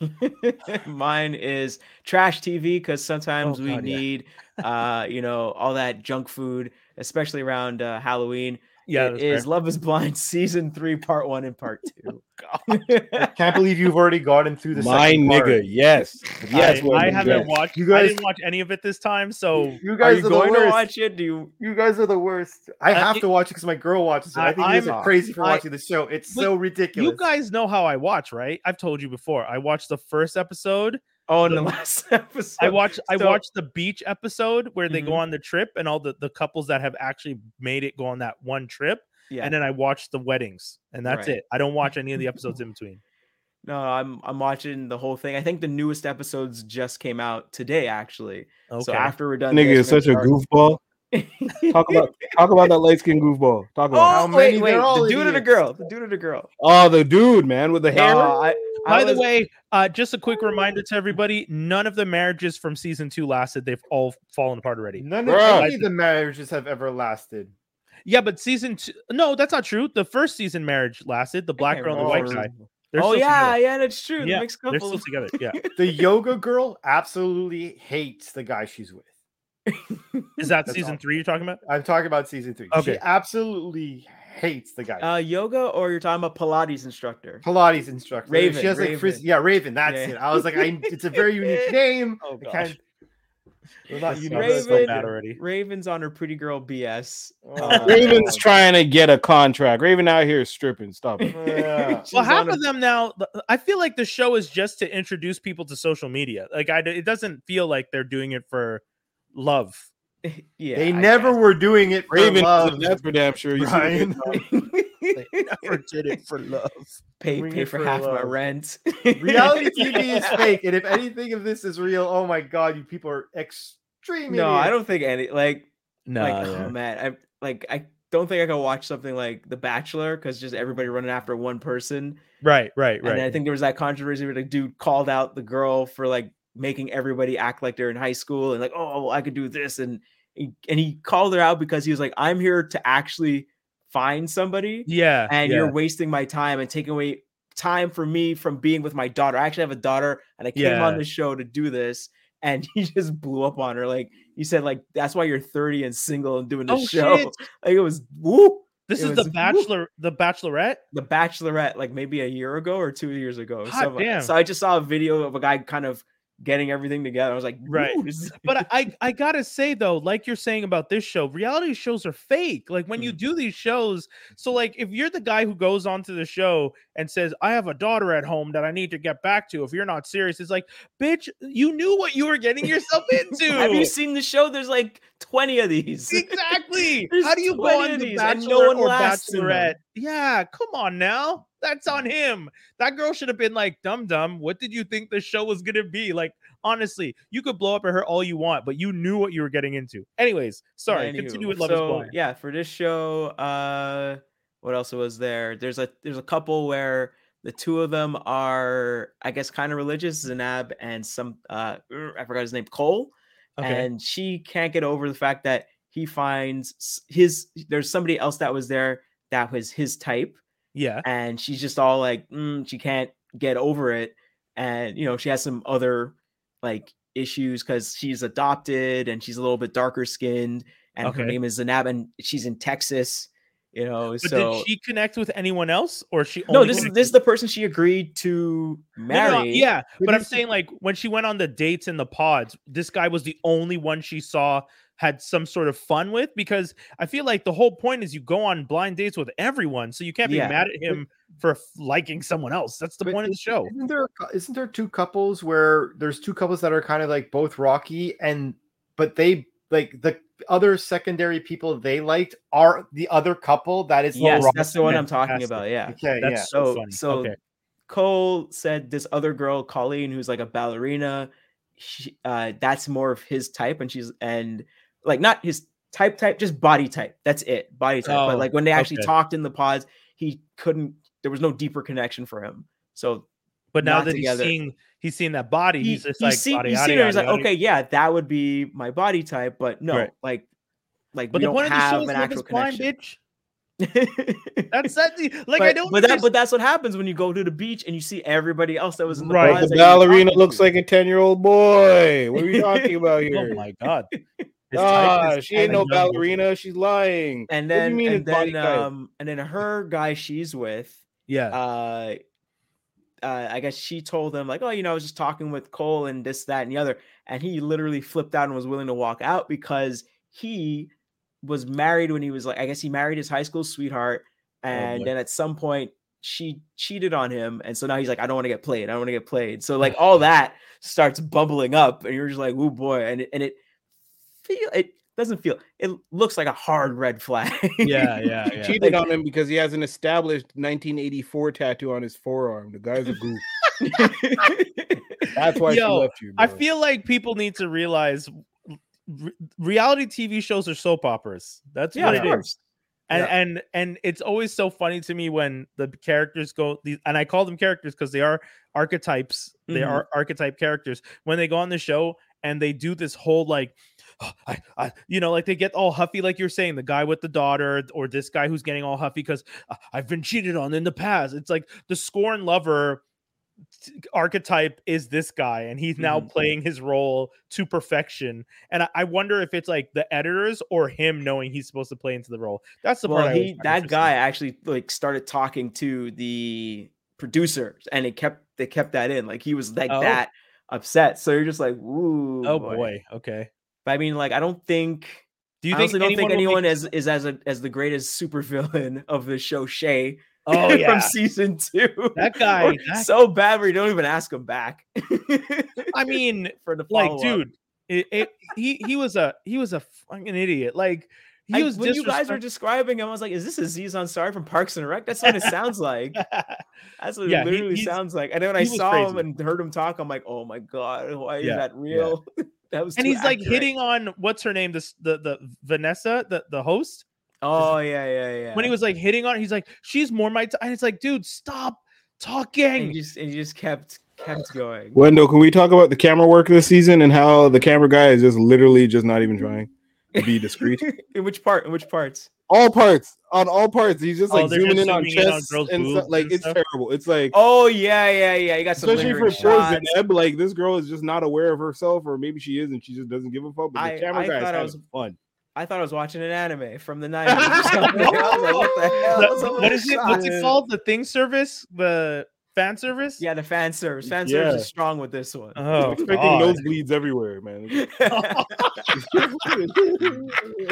mine is trash tv because sometimes Oh, we God, yeah. need uh you know all that junk food especially around uh halloween Yeah, It that's is fair. love is blind season three part one and part two oh, I can't believe you've already gotten through the My second part. yes, yes. I, Wendy, I haven't watched. You I guys- didn't watch any of it this time, so You are guys you are, going the to worst. watch it do you You guys are the worst. I have it- to watch it because my girl watches it. I, I- think you I'm- are crazy for I- watching the show. It's so ridiculous. you guys know how I watch, right? I've told you before. I watched the first episode. Oh in the The- last episode I watched. I watched the beach episode where they go Mhm. on the trip and all the the couples that have actually made it go on that one trip. yeah And then I watched the weddings, and that's Right. it. I don't watch any of the episodes in between. No, I'm I'm watching the whole thing. I think the newest episodes just came out today, actually. Okay. So after we're done, Nigga is we're such a goofball. Talk about talk about that light skinned goofball. Talk about. Oh How many? wait, wait, They're all the dude or the girl? The dude or the girl? Oh, the dude, man, with the hair. No, I, I By the way, uh, just a quick reminder to everybody: none of the marriages from season two lasted. They've all fallen apart already. None of any of the marriages have ever lasted. Yeah, but season two. No, that's not true. The first season marriage lasted. The black can't girl and the white remember. guy. They're oh yeah, together. yeah, that's true. Yeah, the mixed They're still together. Yeah. The yoga girl absolutely hates the guy she's with. Is that That's season all. three you're talking about? I'm talking about season three. Okay. She absolutely hates the guy. uh, yoga, or you're talking about Pilates instructor? Pilates instructor. Raven, She has like Raven. frizz- yeah, Raven. That's Yeah. it. I was like, I, it's a very unique name. Oh, I gosh. can't- Well, not This unique, sounds so already. Raven's on her pretty girl BS. Oh, Raven's trying to get a contract. Raven out here stripping. Stop it. Yeah. Well, half on her- of them now. I feel like the show is just to introduce people to social media. Like, I, it doesn't feel like they're doing it for love. yeah, they I never guess. were doing it for Raven, love. that's for damn sure. You see Brian. the- Never did it for love. pay Doing pay for, for half my love. rent. Reality TV is fake, and if anything of this is real, oh my god, you people are extreme. No, I don't think any like No, like oh man, I like I don't think I can watch something like The Bachelor because just everybody running after one person. right, right, right. And I think there was that controversy where the dude called out the girl for like making everybody act like they're in high school and like, oh, well, I could do this. And and he called her out because he was like, I'm here to actually find somebody Yeah, and yeah. you're wasting my time and taking away time for me from being with my daughter. I actually have a daughter and I came on the show to do this. And he just blew up on her. Like he said, like, that's why you're 30 and single and doing the Oh, show. shit. Like it was. This it is was- the Bachelor, the Bachelorette. The Bachelorette, like maybe a year ago or two years ago. God So, damn. so I just saw a video of a guy kind of getting everything together. I was like, Right. "Ooh, this is- but I I gotta say though, like you're saying about this show, reality shows are fake. Like when you Mm. do these shows, so like if you're the guy who goes onto the show and says, "I have a daughter at home that I need to get back to," if you're not serious, it's like, bitch, you knew what you were getting yourself into. have you seen the show? There's like 20 of these. exactly? How do you go 20 on the these and no one or lasts in them. Bachelorette? Yeah, come on now. That's on him. That girl should have been like, "Dumb dumb, what did you think the show was gonna be?" Like, honestly, you could blow up at her all you want, but you knew what you were getting into. Anyways, sorry. Anywho, continue with Love so, is Blind. Yeah, for this show, uh what else was there? There's a there's a couple where the two of them are, I guess, kind of religious, Zanab and some uh er, I forgot his name, Cole. Okay. And she can't get over the fact that he finds his there's somebody else that was there that was his type, yeah. and she's just all like, mm, she can't get over it. And you know, she has some other like issues because she's adopted and she's a little bit darker skinned, and her name is Zanab, and she's in Texas. You know, But so did she connect with anyone else, or she? no, this is this is the person she agreed to marry. no, no, yeah, But but I'm saying like when she went on the dates in the pods, this guy was the only one she saw had some sort of fun with because I feel like the whole point is you go on blind dates with everyone, so you can't be Yeah. mad at him for liking someone else. That's the But point of the show. Isn't there a cou- isn't there two couples where there's two couples that are kind of like both rocky and but they like the other secondary people they liked are the other couple that is Yes, rocky. that's the one I'm talking Fantastic. about. Yeah. Okay, That's yeah. so, So so okay. Cole said this other girl, Colleen, who's like a ballerina, she, uh, that's more of his type, and she's and like not his type type, just body type. That's it, body type. Oh, but like when they actually okay. talked in the pods, he couldn't. There was no deeper connection for him. So But now that together. he's seeing he's seeing that body, he, he's just he's like seen, body, he's yada, seen her. He's like, yada. okay, yeah, that would be my body type, but no, Right. like, like But we the don't point of the have show is an Love actual is Blind, bitch. That's that. Like but, I don't. but that, but that's what happens when you go to the beach and you see everybody else that was in the Right. the that you were ballerina looks to. like a 10 year old boy. What are we talking about oh here? oh my god. Ah, she ain't no ballerina. She's lying. and What do you then mean and then um and then her guy she's with Yeah. uh uh, I guess she told him like, oh, you know, I was just talking with Cole and this, that, and the other, and he literally flipped out and was willing to walk out because he was married when he was like, I guess he married his high school sweetheart, and boy. then at some point she cheated on him, and so now he's like, I don't want to get played, I don't want to get played. So like all that starts bubbling up, and you're just like, oh boy, and it, and it feel it doesn't feel it looks like a hard red flag. yeah, yeah, She yeah. cheated on him because he has an established 1984 tattoo on his forearm. The guy's a goof. That's why she left you. I feel like people need to realize re- reality TV shows are soap operas. That's yeah, what of it is. course. And Yeah. and and it's always so funny to me when the characters go these and I call them characters because they are archetypes. They Mhm. are archetype characters. When they go on the show and they do this whole like "Oh, I, I, you know, like they get all huffy, like you're saying, the guy with the daughter, or this guy who's getting all huffy because I've been cheated on in the past. It's like the scorn lover archetype is this guy, and he's now Mhm. playing his role to perfection. And I, I wonder if it's like the editors or him knowing he's supposed to play into the role. That's the well, part. He that guy actually like started talking to the producers, and it kept they kept that in. Like he was like Oh. that upset. So you're just like, ooh, Oh boy. Okay. But I mean, like, I don't think. Do you I think don't think anyone make- is is as a, as the greatest supervillain of the show Shay Oh yeah. from season two. That guy, that- so bad where you don't even ask him back. I mean, for the like, dude, it, it he he was a he was a fucking idiot. Like he I- was when you guys were describing him, I was like, "Is this Aziz Ansari from Parks and Rec?" That's what it sounds like. That's what Yeah, it literally he's- sounds like. And then when I he saw him and heard him talk, I'm like, "Oh my god, why is Yeah, that yeah. Real?" that was and too he's like hitting on what's her name, this the the Vanessa, the the host. Oh yeah, yeah, yeah. When he was like hitting on, he's like, she's more my. T-. And it's like, dude, stop and talking. he just and he just kept kept going. Wendell, can we talk about the camera work this season and how the camera guy is just literally just not even trying to be discreet? in which part? In which parts? All parts, on all parts. He's just Oh, like they're zooming just in on zooming in on chests and boobs stuff. Like and it's stuff? terrible. It's like Oh yeah, yeah, yeah. You got some especially for lingering poor shots. Zanab, like this girl is just not aware of herself, or maybe she is and she just doesn't give a fuck. But I- the camera I guy is thought I having was- fun. I thought I was watching an anime from the 90s. or something. I was like, what the hell? The- What's up with what the is it? What's it called? The thing service, the fan service. Yeah, the fan service. Fan service is strong with this one. Oh, expecting God. nosebleeds everywhere, man.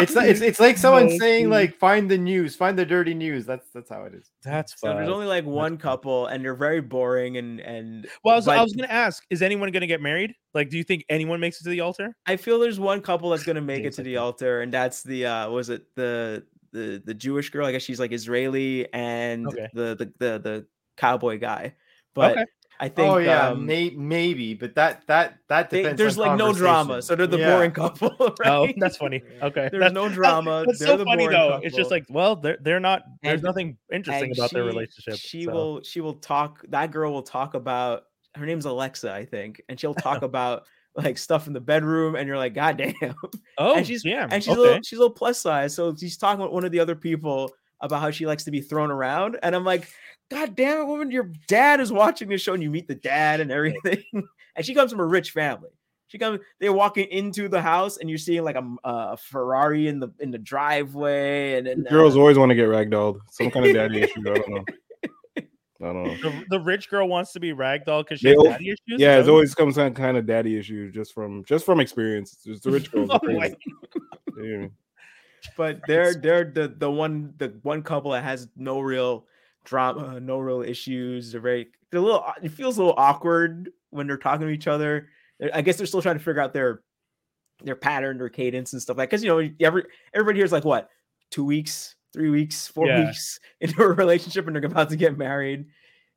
It's like it's, it's like someone No, saying dude. like find the news, find the dirty news. That's that's how it is. that's so there's only like one couple, and they're very boring. And and Well, I was, I was gonna ask: Is anyone gonna get married? Like, do you think anyone makes it to the altar? I feel there's one couple that's gonna make it to the altar, and that's the uh was it the the the Jewish girl? I guess she's like Israeli, and Okay. the, the the the cowboy guy. But Okay. I think oh yeah, um, may, maybe, but that that that they- there's on like no drama, so they're the Yeah. boring couple. Right? Oh, that's funny. Okay, There's That's- no drama. That's they're so the funny boring though. It's just like, well, they're they're not. There's And- nothing interesting and about their relationship. She so. will she will talk that girl will talk about her name's Alexa, I think, and she'll talk about like stuff in the bedroom, and you're like, God damn. Oh, and she's yeah, and she's a little, she's a little plus size, so she's talking with one of the other people about how she likes to be thrown around, and I'm like, God damn it, woman, your dad is watching this show, and you meet the dad and everything, and she comes from a rich family. She comes, they're walking into the house, and you're seeing like a, a Ferrari in the in the driveway, and, and Girls uh, always want to get ragdolled. Some kind of daddy issue. I don't know. I don't know. the, the rich girl wants to be ragdoll because she They has al- daddy issues. Yeah, that it's always comes some kind of daddy issue just from just from experience. It's just the rich girls. are Oh, crazy. wait. Yeah. but they're they're the the one the one couple that has no real drama, uh, no real issues. They're very they're a little uh, it feels a little awkward when they're talking to each other. I guess they're still trying to figure out their their pattern, their cadence and stuff like because you know every everybody here's like what two weeks, three weeks, four Yeah. weeks into a relationship and they're about to get married.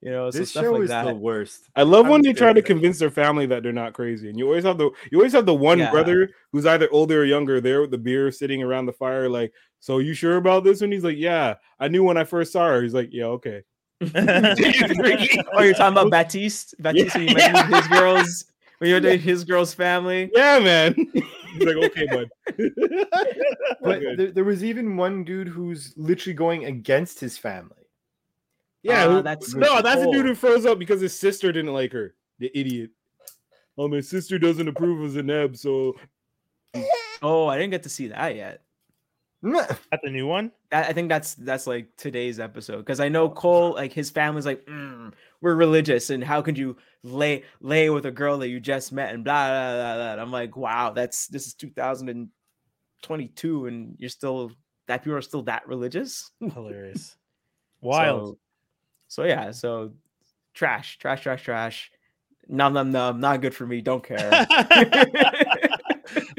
You know, so This stuff show like is that. the worst. I love I when they try to convince their family that they're not crazy, and you always have the you always have the one Yeah. brother who's either older or younger there with the beer sitting around the fire, like, "So you sure about this?" And he's like, "Yeah, I knew when I first saw her." He's like, "Yeah, okay." oh, you're talking about Bartise? Bartise, when you Yeah. mentioned his girls when you're dating his girl's family. Yeah, man. he's like, "Okay, bud." But Good. there, there was even one dude who's literally going against his family. Yeah, Ah, who- that's no, that's the dude who froze up because his sister didn't like her. The idiot. Oh, my sister doesn't approve of Zanab, so Oh, I didn't get to see that yet. At the new one. I think that's that's like today's episode because I know Cole, like his family's like, "Mm, we're religious, and how could you lay lay with a girl that you just met and blah blah blah. blah. And I'm like, wow, that's this is 2022, and you're still that people are still that religious. Hilarious. Wild. So, so yeah, so trash, trash, trash, trash. Num num num, not good for me. Don't care.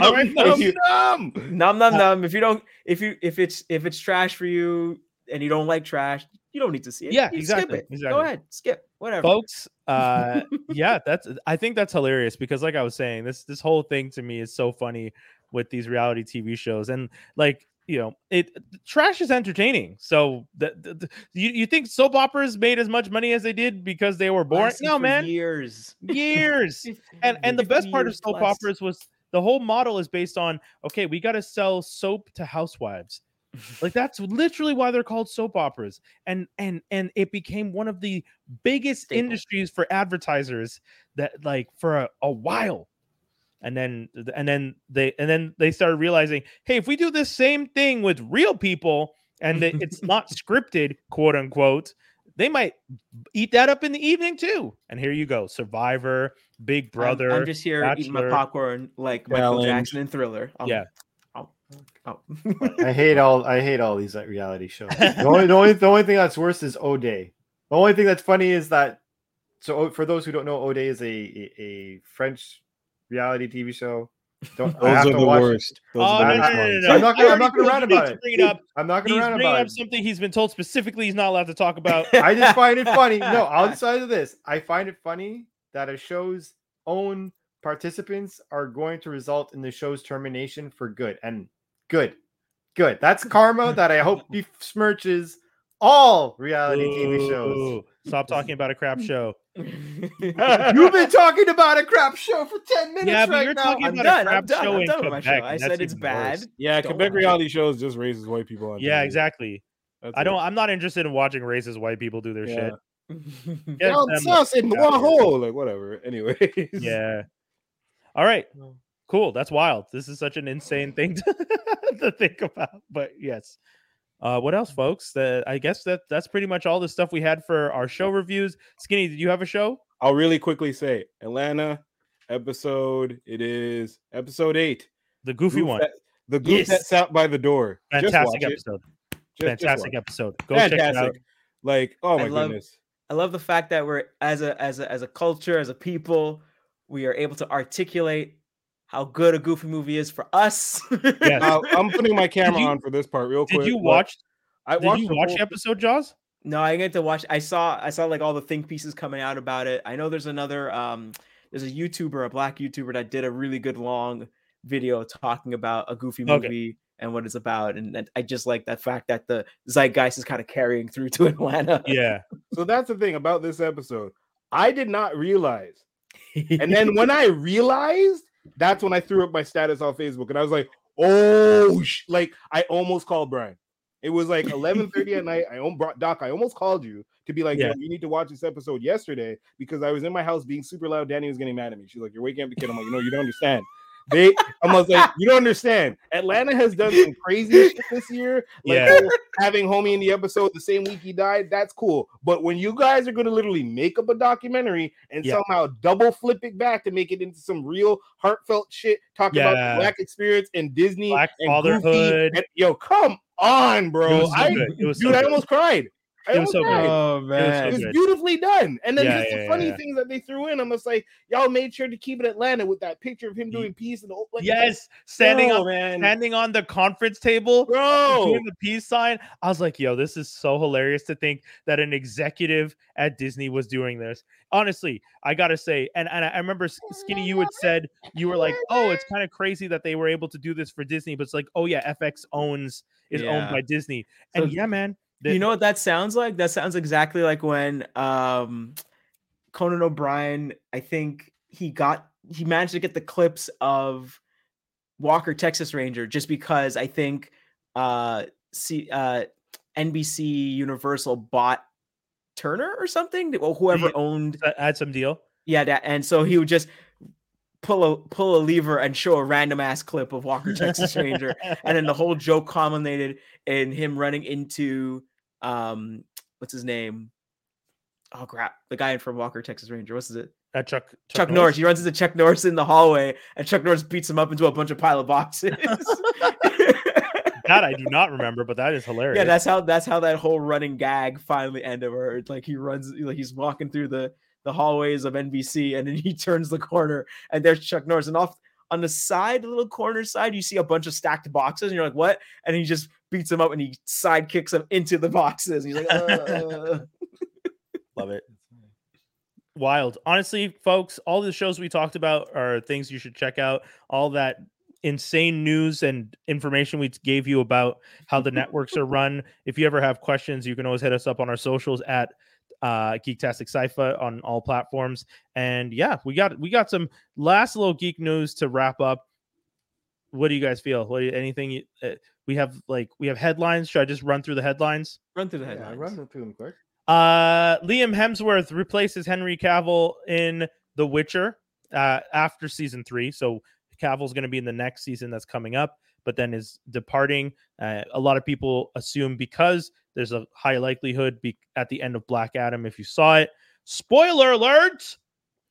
All right, If no, you- Numb. num num num. If you don't, if you if it's if it's trash for you and you don't like trash, you don't need to see it. Yeah, You exactly, Skip it. exactly. Go ahead, skip whatever. folks uh yeah that's i think that's hilarious because like i was saying this this whole thing to me is so funny with these reality tv shows and like you know it trash is entertaining so the- you, you think soap operas made as much money as they did because they were boring? No man. years. years. And and the best part of soap operas was the whole model is based on okay we got to sell soap to housewives. Like that's literally why they're called soap operas. And and and it became one of the biggest Staple. industries for advertisers that like for a, a while and then and then they and then they started realizing hey if we do this same thing with real people and it's not scripted quote unquote they might eat that up in the evening too and here you go survivor big I'm- brother I'm, just here eating my popcorn like Michael Challenge. Jackson and Thriller. Um, Yeah. oh, oh. I hate all I hate all these reality shows. The only, the only the only thing that's worse is OD. The only thing that's funny is that so for those who don't know, OD is a a, a French reality TV show. Don't I Those have are to the watch it. worst. Those Oh, are no, the no, worst no, no, ones. no. I'm not gonna, I'm not gonna rant about it. bring it up. I'm not gonna he's rant about up it. something he's been told specifically he's not allowed to talk about I just find it funny. No, outside of this, I find it funny that a show's own participants are going to result in the show's termination for good. And good. Good. That's karma that I hope besmirches all reality TV shows. Stop talking about a crap show. You've been talking about a crap show for 10 minutes Yeah, but right you're now. talking I'm about done. a I'm crap done. show I'm in done with my show. Quebec. I said it's bad. worse. Yeah, Don't Quebec watch it. reality shows just raises white people on. Yeah, TV. exactly. That's I don't. I'm not interested in watching racist white people do their Yeah. shit. Get Down them- south in out here. Wahoo, like whatever. Anyways. Yeah. All right. Cool. That's wild. This is such an insane thing to, to think about. But yes. Uh, what else, folks? That I guess that that's pretty much all the stuff we had for our show reviews. Skinny, did you have a show? I'll really quickly say Atlanta episode. It is episode eight. The goofy Goof one. that- the goof Yes. that sat by the door. Fantastic episode. Just- just Fantastic watch episode. it. Go check it out. Like, oh I my love- goodness. I love the fact that we're as a as a as a culture, as a people, we are able to articulate how good a goofy movie is for us. Yes. Now, I'm putting my camera you- on for this part real Did quick. you watch? I Did watched you the watch whole- episode, Jaws? No, I get to watch. I saw I saw like all the think pieces coming out about it. I know there's another um there's a YouTuber, a black YouTuber that did a really good long video talking about a goofy Okay. movie and what it's about. And that- I just like that fact that the zeitgeist is kind of carrying through to Atlanta. Yeah. So that's the thing about this episode. I did not realize. And then when I realized, that's when I threw up my status on Facebook and I was like, oh, sh-, like I almost called Brian. It was like 11:30 at night. I almost brought Doc. I almost called you to be like, Yeah. You need to watch this episode yesterday because I was in my house being super loud. Danny was getting mad at me. She's like, You're waking up the kid. I'm like, You know, you don't understand. They, I was like, You don't understand. Atlanta has done some crazy shit this year. Like Yeah. having homie in the episode the same week he died. That's cool. But when you guys are going to literally make up a documentary and Yeah. somehow double flip it back to make it into some real heartfelt shit, talking about Yeah. the black experience and Disney Black and fatherhood. And- yo, come on, bro. so I, was so dude, I almost cried. It was so good. Oh man. It was good. beautifully done. And then Yeah, just the yeah, funny yeah. things that they threw in. I'm just like, y'all made sure to keep it Atlanta with that picture of him doing peace and the like, Yes, standing bro, up, man, standing on the conference table, bro. doing the peace sign. I was like, yo, this is so hilarious to think that an executive at Disney was doing this. Honestly, I gotta say, and, and I remember oh, Skinny, you had said you were like, oh, it's kind of crazy that they were able to do this for Disney, but it's like, oh yeah, FX owns is owned by Disney, So and yeah, man, the- you know what that sounds like? That sounds exactly like when um Conan O'Brien, I think he got he managed to get the clips of Walker Texas Ranger just because I think uh see uh NBC Universal bought Turner or something or whoever Yeah. owned had some deal. yeah that and so he would just pull a pull a lever and show a random ass clip of Walker Texas Ranger and then the whole joke culminated in him running into um what's his name? Oh crap. The guy in from walker texas ranger. What's it Uh, Chuck, chuck, norris. he runs into chuck norris in the hallway and chuck norris beats him up into a bunch of pile of boxes. That I do not remember, but that is hilarious. yeah that's how that's how that whole running gag finally ended where it's like he runs like he's walking through the the hallways of nbc and then he turns the corner and there's chuck norris. And off on the side the little corner side you see a bunch of stacked boxes and you're like what? And he just beats him up and he side kicks him into the boxes he's like "Uh." Love it. Wild. Honestly, folks, all the shows we talked about are things you should check out. All that insane news and information we gave you about how the networks are run. If you ever have questions, you can always hit us up on our socials at uh Geektastic Cypher on all platforms. And yeah, we got we got some last little geek news to wrap up. What do you guys feel? What do you, anything you, uh, we have like we have headlines? Should I just run through the headlines? run through the Yeah, headlines run through them quick. Uh, Liam Hemsworth replaces Henry Cavill in The Witcher uh, after season three. So Cavill's going to be in the next season that's coming up, but then is departing. Uh, a lot of people assume because there's a high likelihood be- at the end of Black Adam, if you saw it. Spoiler alert!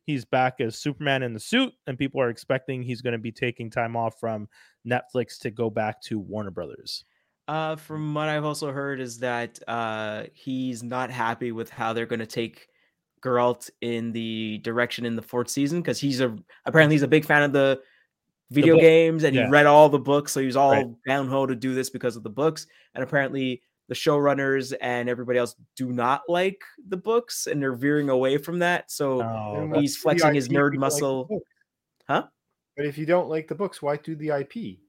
He's back as Superman in the suit, and people are expecting he's going to be taking time off from Netflix to go back to Warner Brothers. Uh, from what I've also heard is that uh, he's not happy with how they're going to take Geralt in the direction in the fourth season because he's a apparently he's a big fan of the video book, games and yeah. he read all the books, so he's all Right. down ho to do this because of the books. And apparently, the showrunners and everybody else do not like the books and they're veering away from that. So Oh, he's flexing his nerd you don't like muscle. Huh? But if you don't like the books, why do the IP?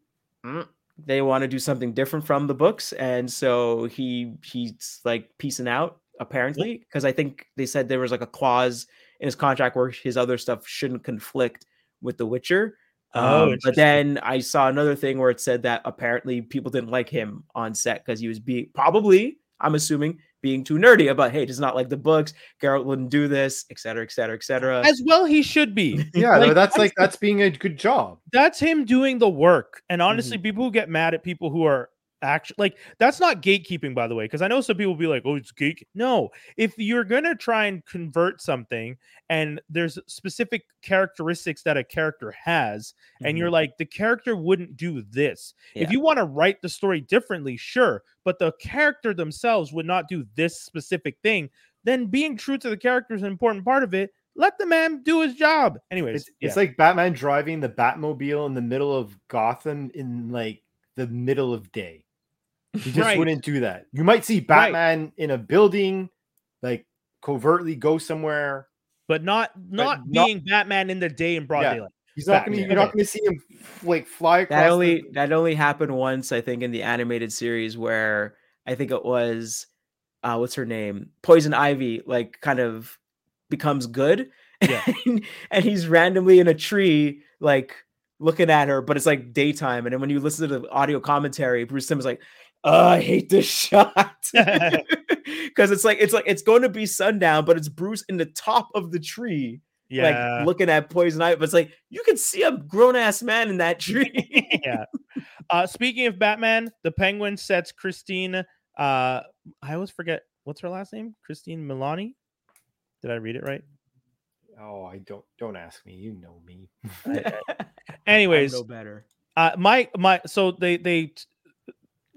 Mm, they want to do something different from the books and so he he's like piecing out apparently because i think they said there was like a clause in his contract where his other stuff shouldn't conflict with the witcher. Oh, Um, but then i saw another thing where it said that apparently people didn't like him on set because he was being probably i'm assuming being too nerdy about hey does not like the books Geralt wouldn't do this et cetera et cetera et cetera as well he should be. Yeah, Like, that's like that's being a good job. that's him doing the work. And Mm-hmm. honestly, people who get mad at people who are actually like that's not gatekeeping by the way because i know some people be like oh it's gate no if you're gonna try and convert something and there's specific characteristics that a character has and you're mm-hmm. like the character wouldn't do this. Yeah. if you want to write the story differently sure but the character themselves would not do this specific thing then being true to the character is an important part of it. Let the man do his job. Anyways It's, it's like Batman driving the Batmobile in the middle of Gotham in like the middle of day. He just Right. wouldn't do that. You might see Batman in a building, like covertly go somewhere. but not not not- being batman in the day in broad Yeah. daylight He's not gonna. You're not gonna see him like fly across. that the- only that only happened once i think in the animated series where i think it was uh what's her name poison ivy like kind of becomes good Yeah. and, and he's randomly in a tree like looking at her but it's like daytime and then when you listen to the audio commentary bruce Timm is like oh, i hate this shot because it's like it's like it's going to be sundown but it's bruce in the top of the tree yeah like looking at poison ivy but it's like you can see a grown-ass man in that tree yeah. Uh, speaking of Batman, the Penguin sets Christine. Uh, I always forget what's her last name. Christine Milani. Did I read it right? Oh, I don't. Don't ask me. You know me. Anyways, no better uh, my my. So they they.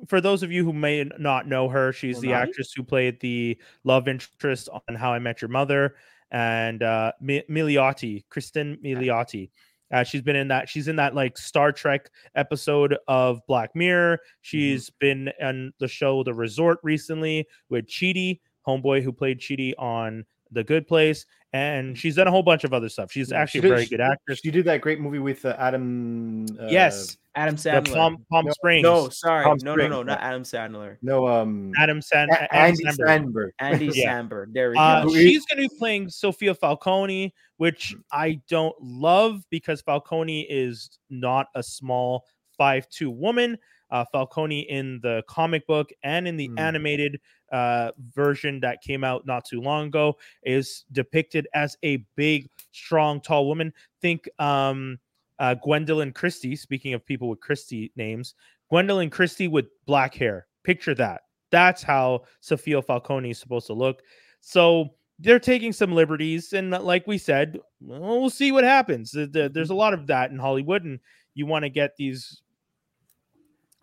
For those of you who may not know her, she's the actress who played the love interest on How I Met Your Mother, and uh, Mi- Milioti, Kristen Milioti. Uh, she's been in that. She's in that like Star Trek episode of Black Mirror. She's been on the show The Resort recently with Chidi, homeboy who played Chidi on The Good Place, and she's done a whole bunch of other stuff. She's Yeah, actually she a very good actress. She did that great movie with uh, Adam. Uh, yes, adam the sandler Palm, Palm No, Springs. no sorry Tom no no no not adam sandler No. Um. Adam Sand, A- Andy Andy Samberg. Sandberg. andy Yeah. samberg there we Uh, go Who is- she's going to be playing Sofia Falcone, which I don't love because Falcone is not a small five-two woman. Uh, Falcone in the comic book and in the Mm. animated uh, version that came out not too long ago is depicted as a big, strong, tall woman. Think um, uh, Gwendoline Christie. Speaking of people with Christie names, Gwendoline Christie with black hair. Picture that. That's how Sofia Falcone is supposed to look. So they're taking some liberties, and uh, like we said, well, see what happens. There- there- There's a lot of that in Hollywood, and you want to get these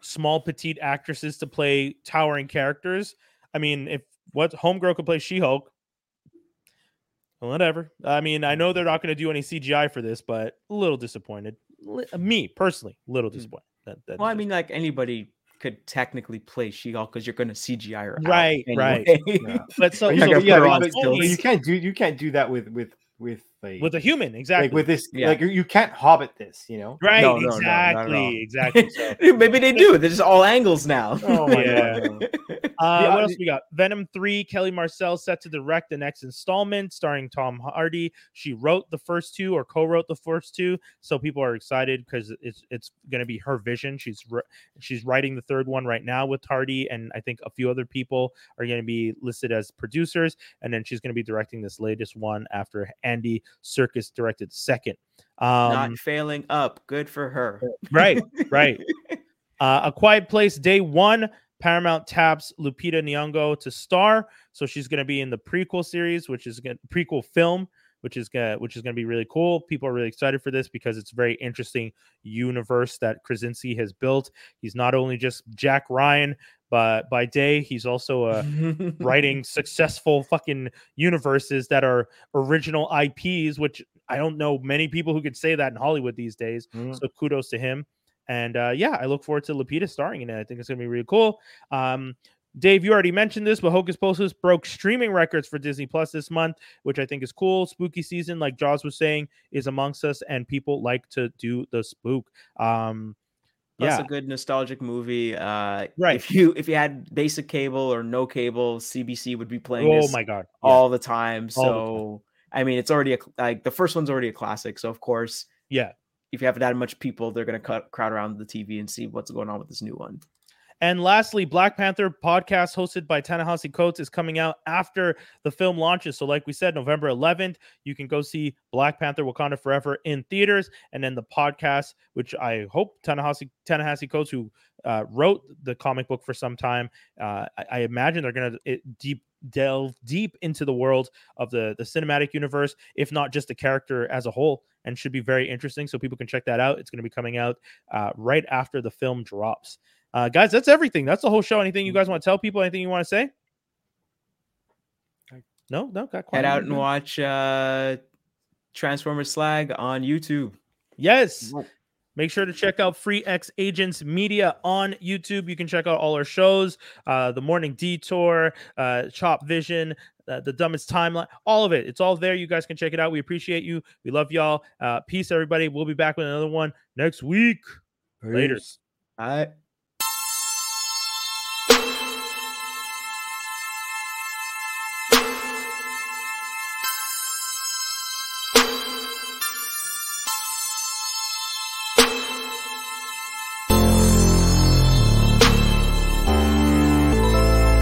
small petite actresses to play towering characters. I mean, if what Homegirl could play She-Hulk, whatever. I mean, I know they're not going to do any CGI for this, but a little disappointed. Me personally, a little Mm. disappointed. That, that well i mean like anybody could technically play she-hulk because you're going to cgi her out Right, right. Yeah. but so, so yeah, but- but- but you can't do you can't do that with with with like with a human, exactly. like with this Yeah. like you- you can't hobbit this you know right, No, no, no, not at all. exactly, exactly. So, maybe they do they're just all angles now oh my Yeah. god Uh, what else we got? Venom 3, Kelly Marcel set to direct the next installment starring Tom Hardy. She wrote the first two or co-wrote the first two, so people are excited because it's it's going to be her vision. She's ri- she's writing the third one right now with Hardy, and I think a few other people are going to be listed as producers, and then she's going to be directing this latest one after Andy Serkis directed second. Um, not failing up good for her right, right. Uh, a Quiet Place Day One. Paramount taps Lupita Nyong'o to star, so she's going to be in the prequel series, which is going prequel film, which is gonna which is going to be really cool. People are really excited for this because it's a very interesting universe that Krasinski has built. He's not only just Jack Ryan, but by day he's also a writing successful fucking universes that are original IPs, which I don't know many people who could say that in Hollywood these days. Mhm. So kudos to him. And uh, yeah, I look forward to Lupita starring in it. I think it's gonna be really cool. Um, Dave, you already mentioned this, but Hocus Pocus broke streaming records for Disney Plus this month, which I think is cool. Spooky season, like Jaws was saying, is amongst us, and people like to do the spook. Um, Plus yeah, a good nostalgic movie. Uh, Right. If you if you had basic cable or no cable, CBC would be playing oh this my god, yeah. all the time. So the I mean, it's already a, like the first one's already a classic. So of course, yeah. if you haven't had much people, they're gonna cut crowd around the TV and see what's going on with this new one. And lastly, Black Panther podcast hosted by Ta-Nehisi Coates is coming out after the film launches. So, like we said, November 11th, you can go see Black Panther: Wakanda Forever in theaters, and then the podcast, which I hope Ta-Nehisi Ta-Nehisi Coates, who uh, wrote the comic book for some time. Uh, I, I imagine they're going to deep delve deep into the world of the the cinematic universe, if not just the character as a whole, and should be very interesting. So people can check that out. It's going to be coming out uh, right after the film drops. Uh, guys, that's everything. That's the whole show. Anything you guys want to tell people? Anything you want to say? No, no, got quiet. Head out and watch uh, Transformers Slag on YouTube. Yes. Make sure to check out Free X Agents Media on YouTube. You can check out all our shows, uh, The Morning Detour, uh, Chop Vision, uh, The Dumbest Timeline, all of it. It's all there. You guys can check it out. We appreciate you. We love y'all. Uh, peace, everybody. We'll be back with another one next week. Later. All right.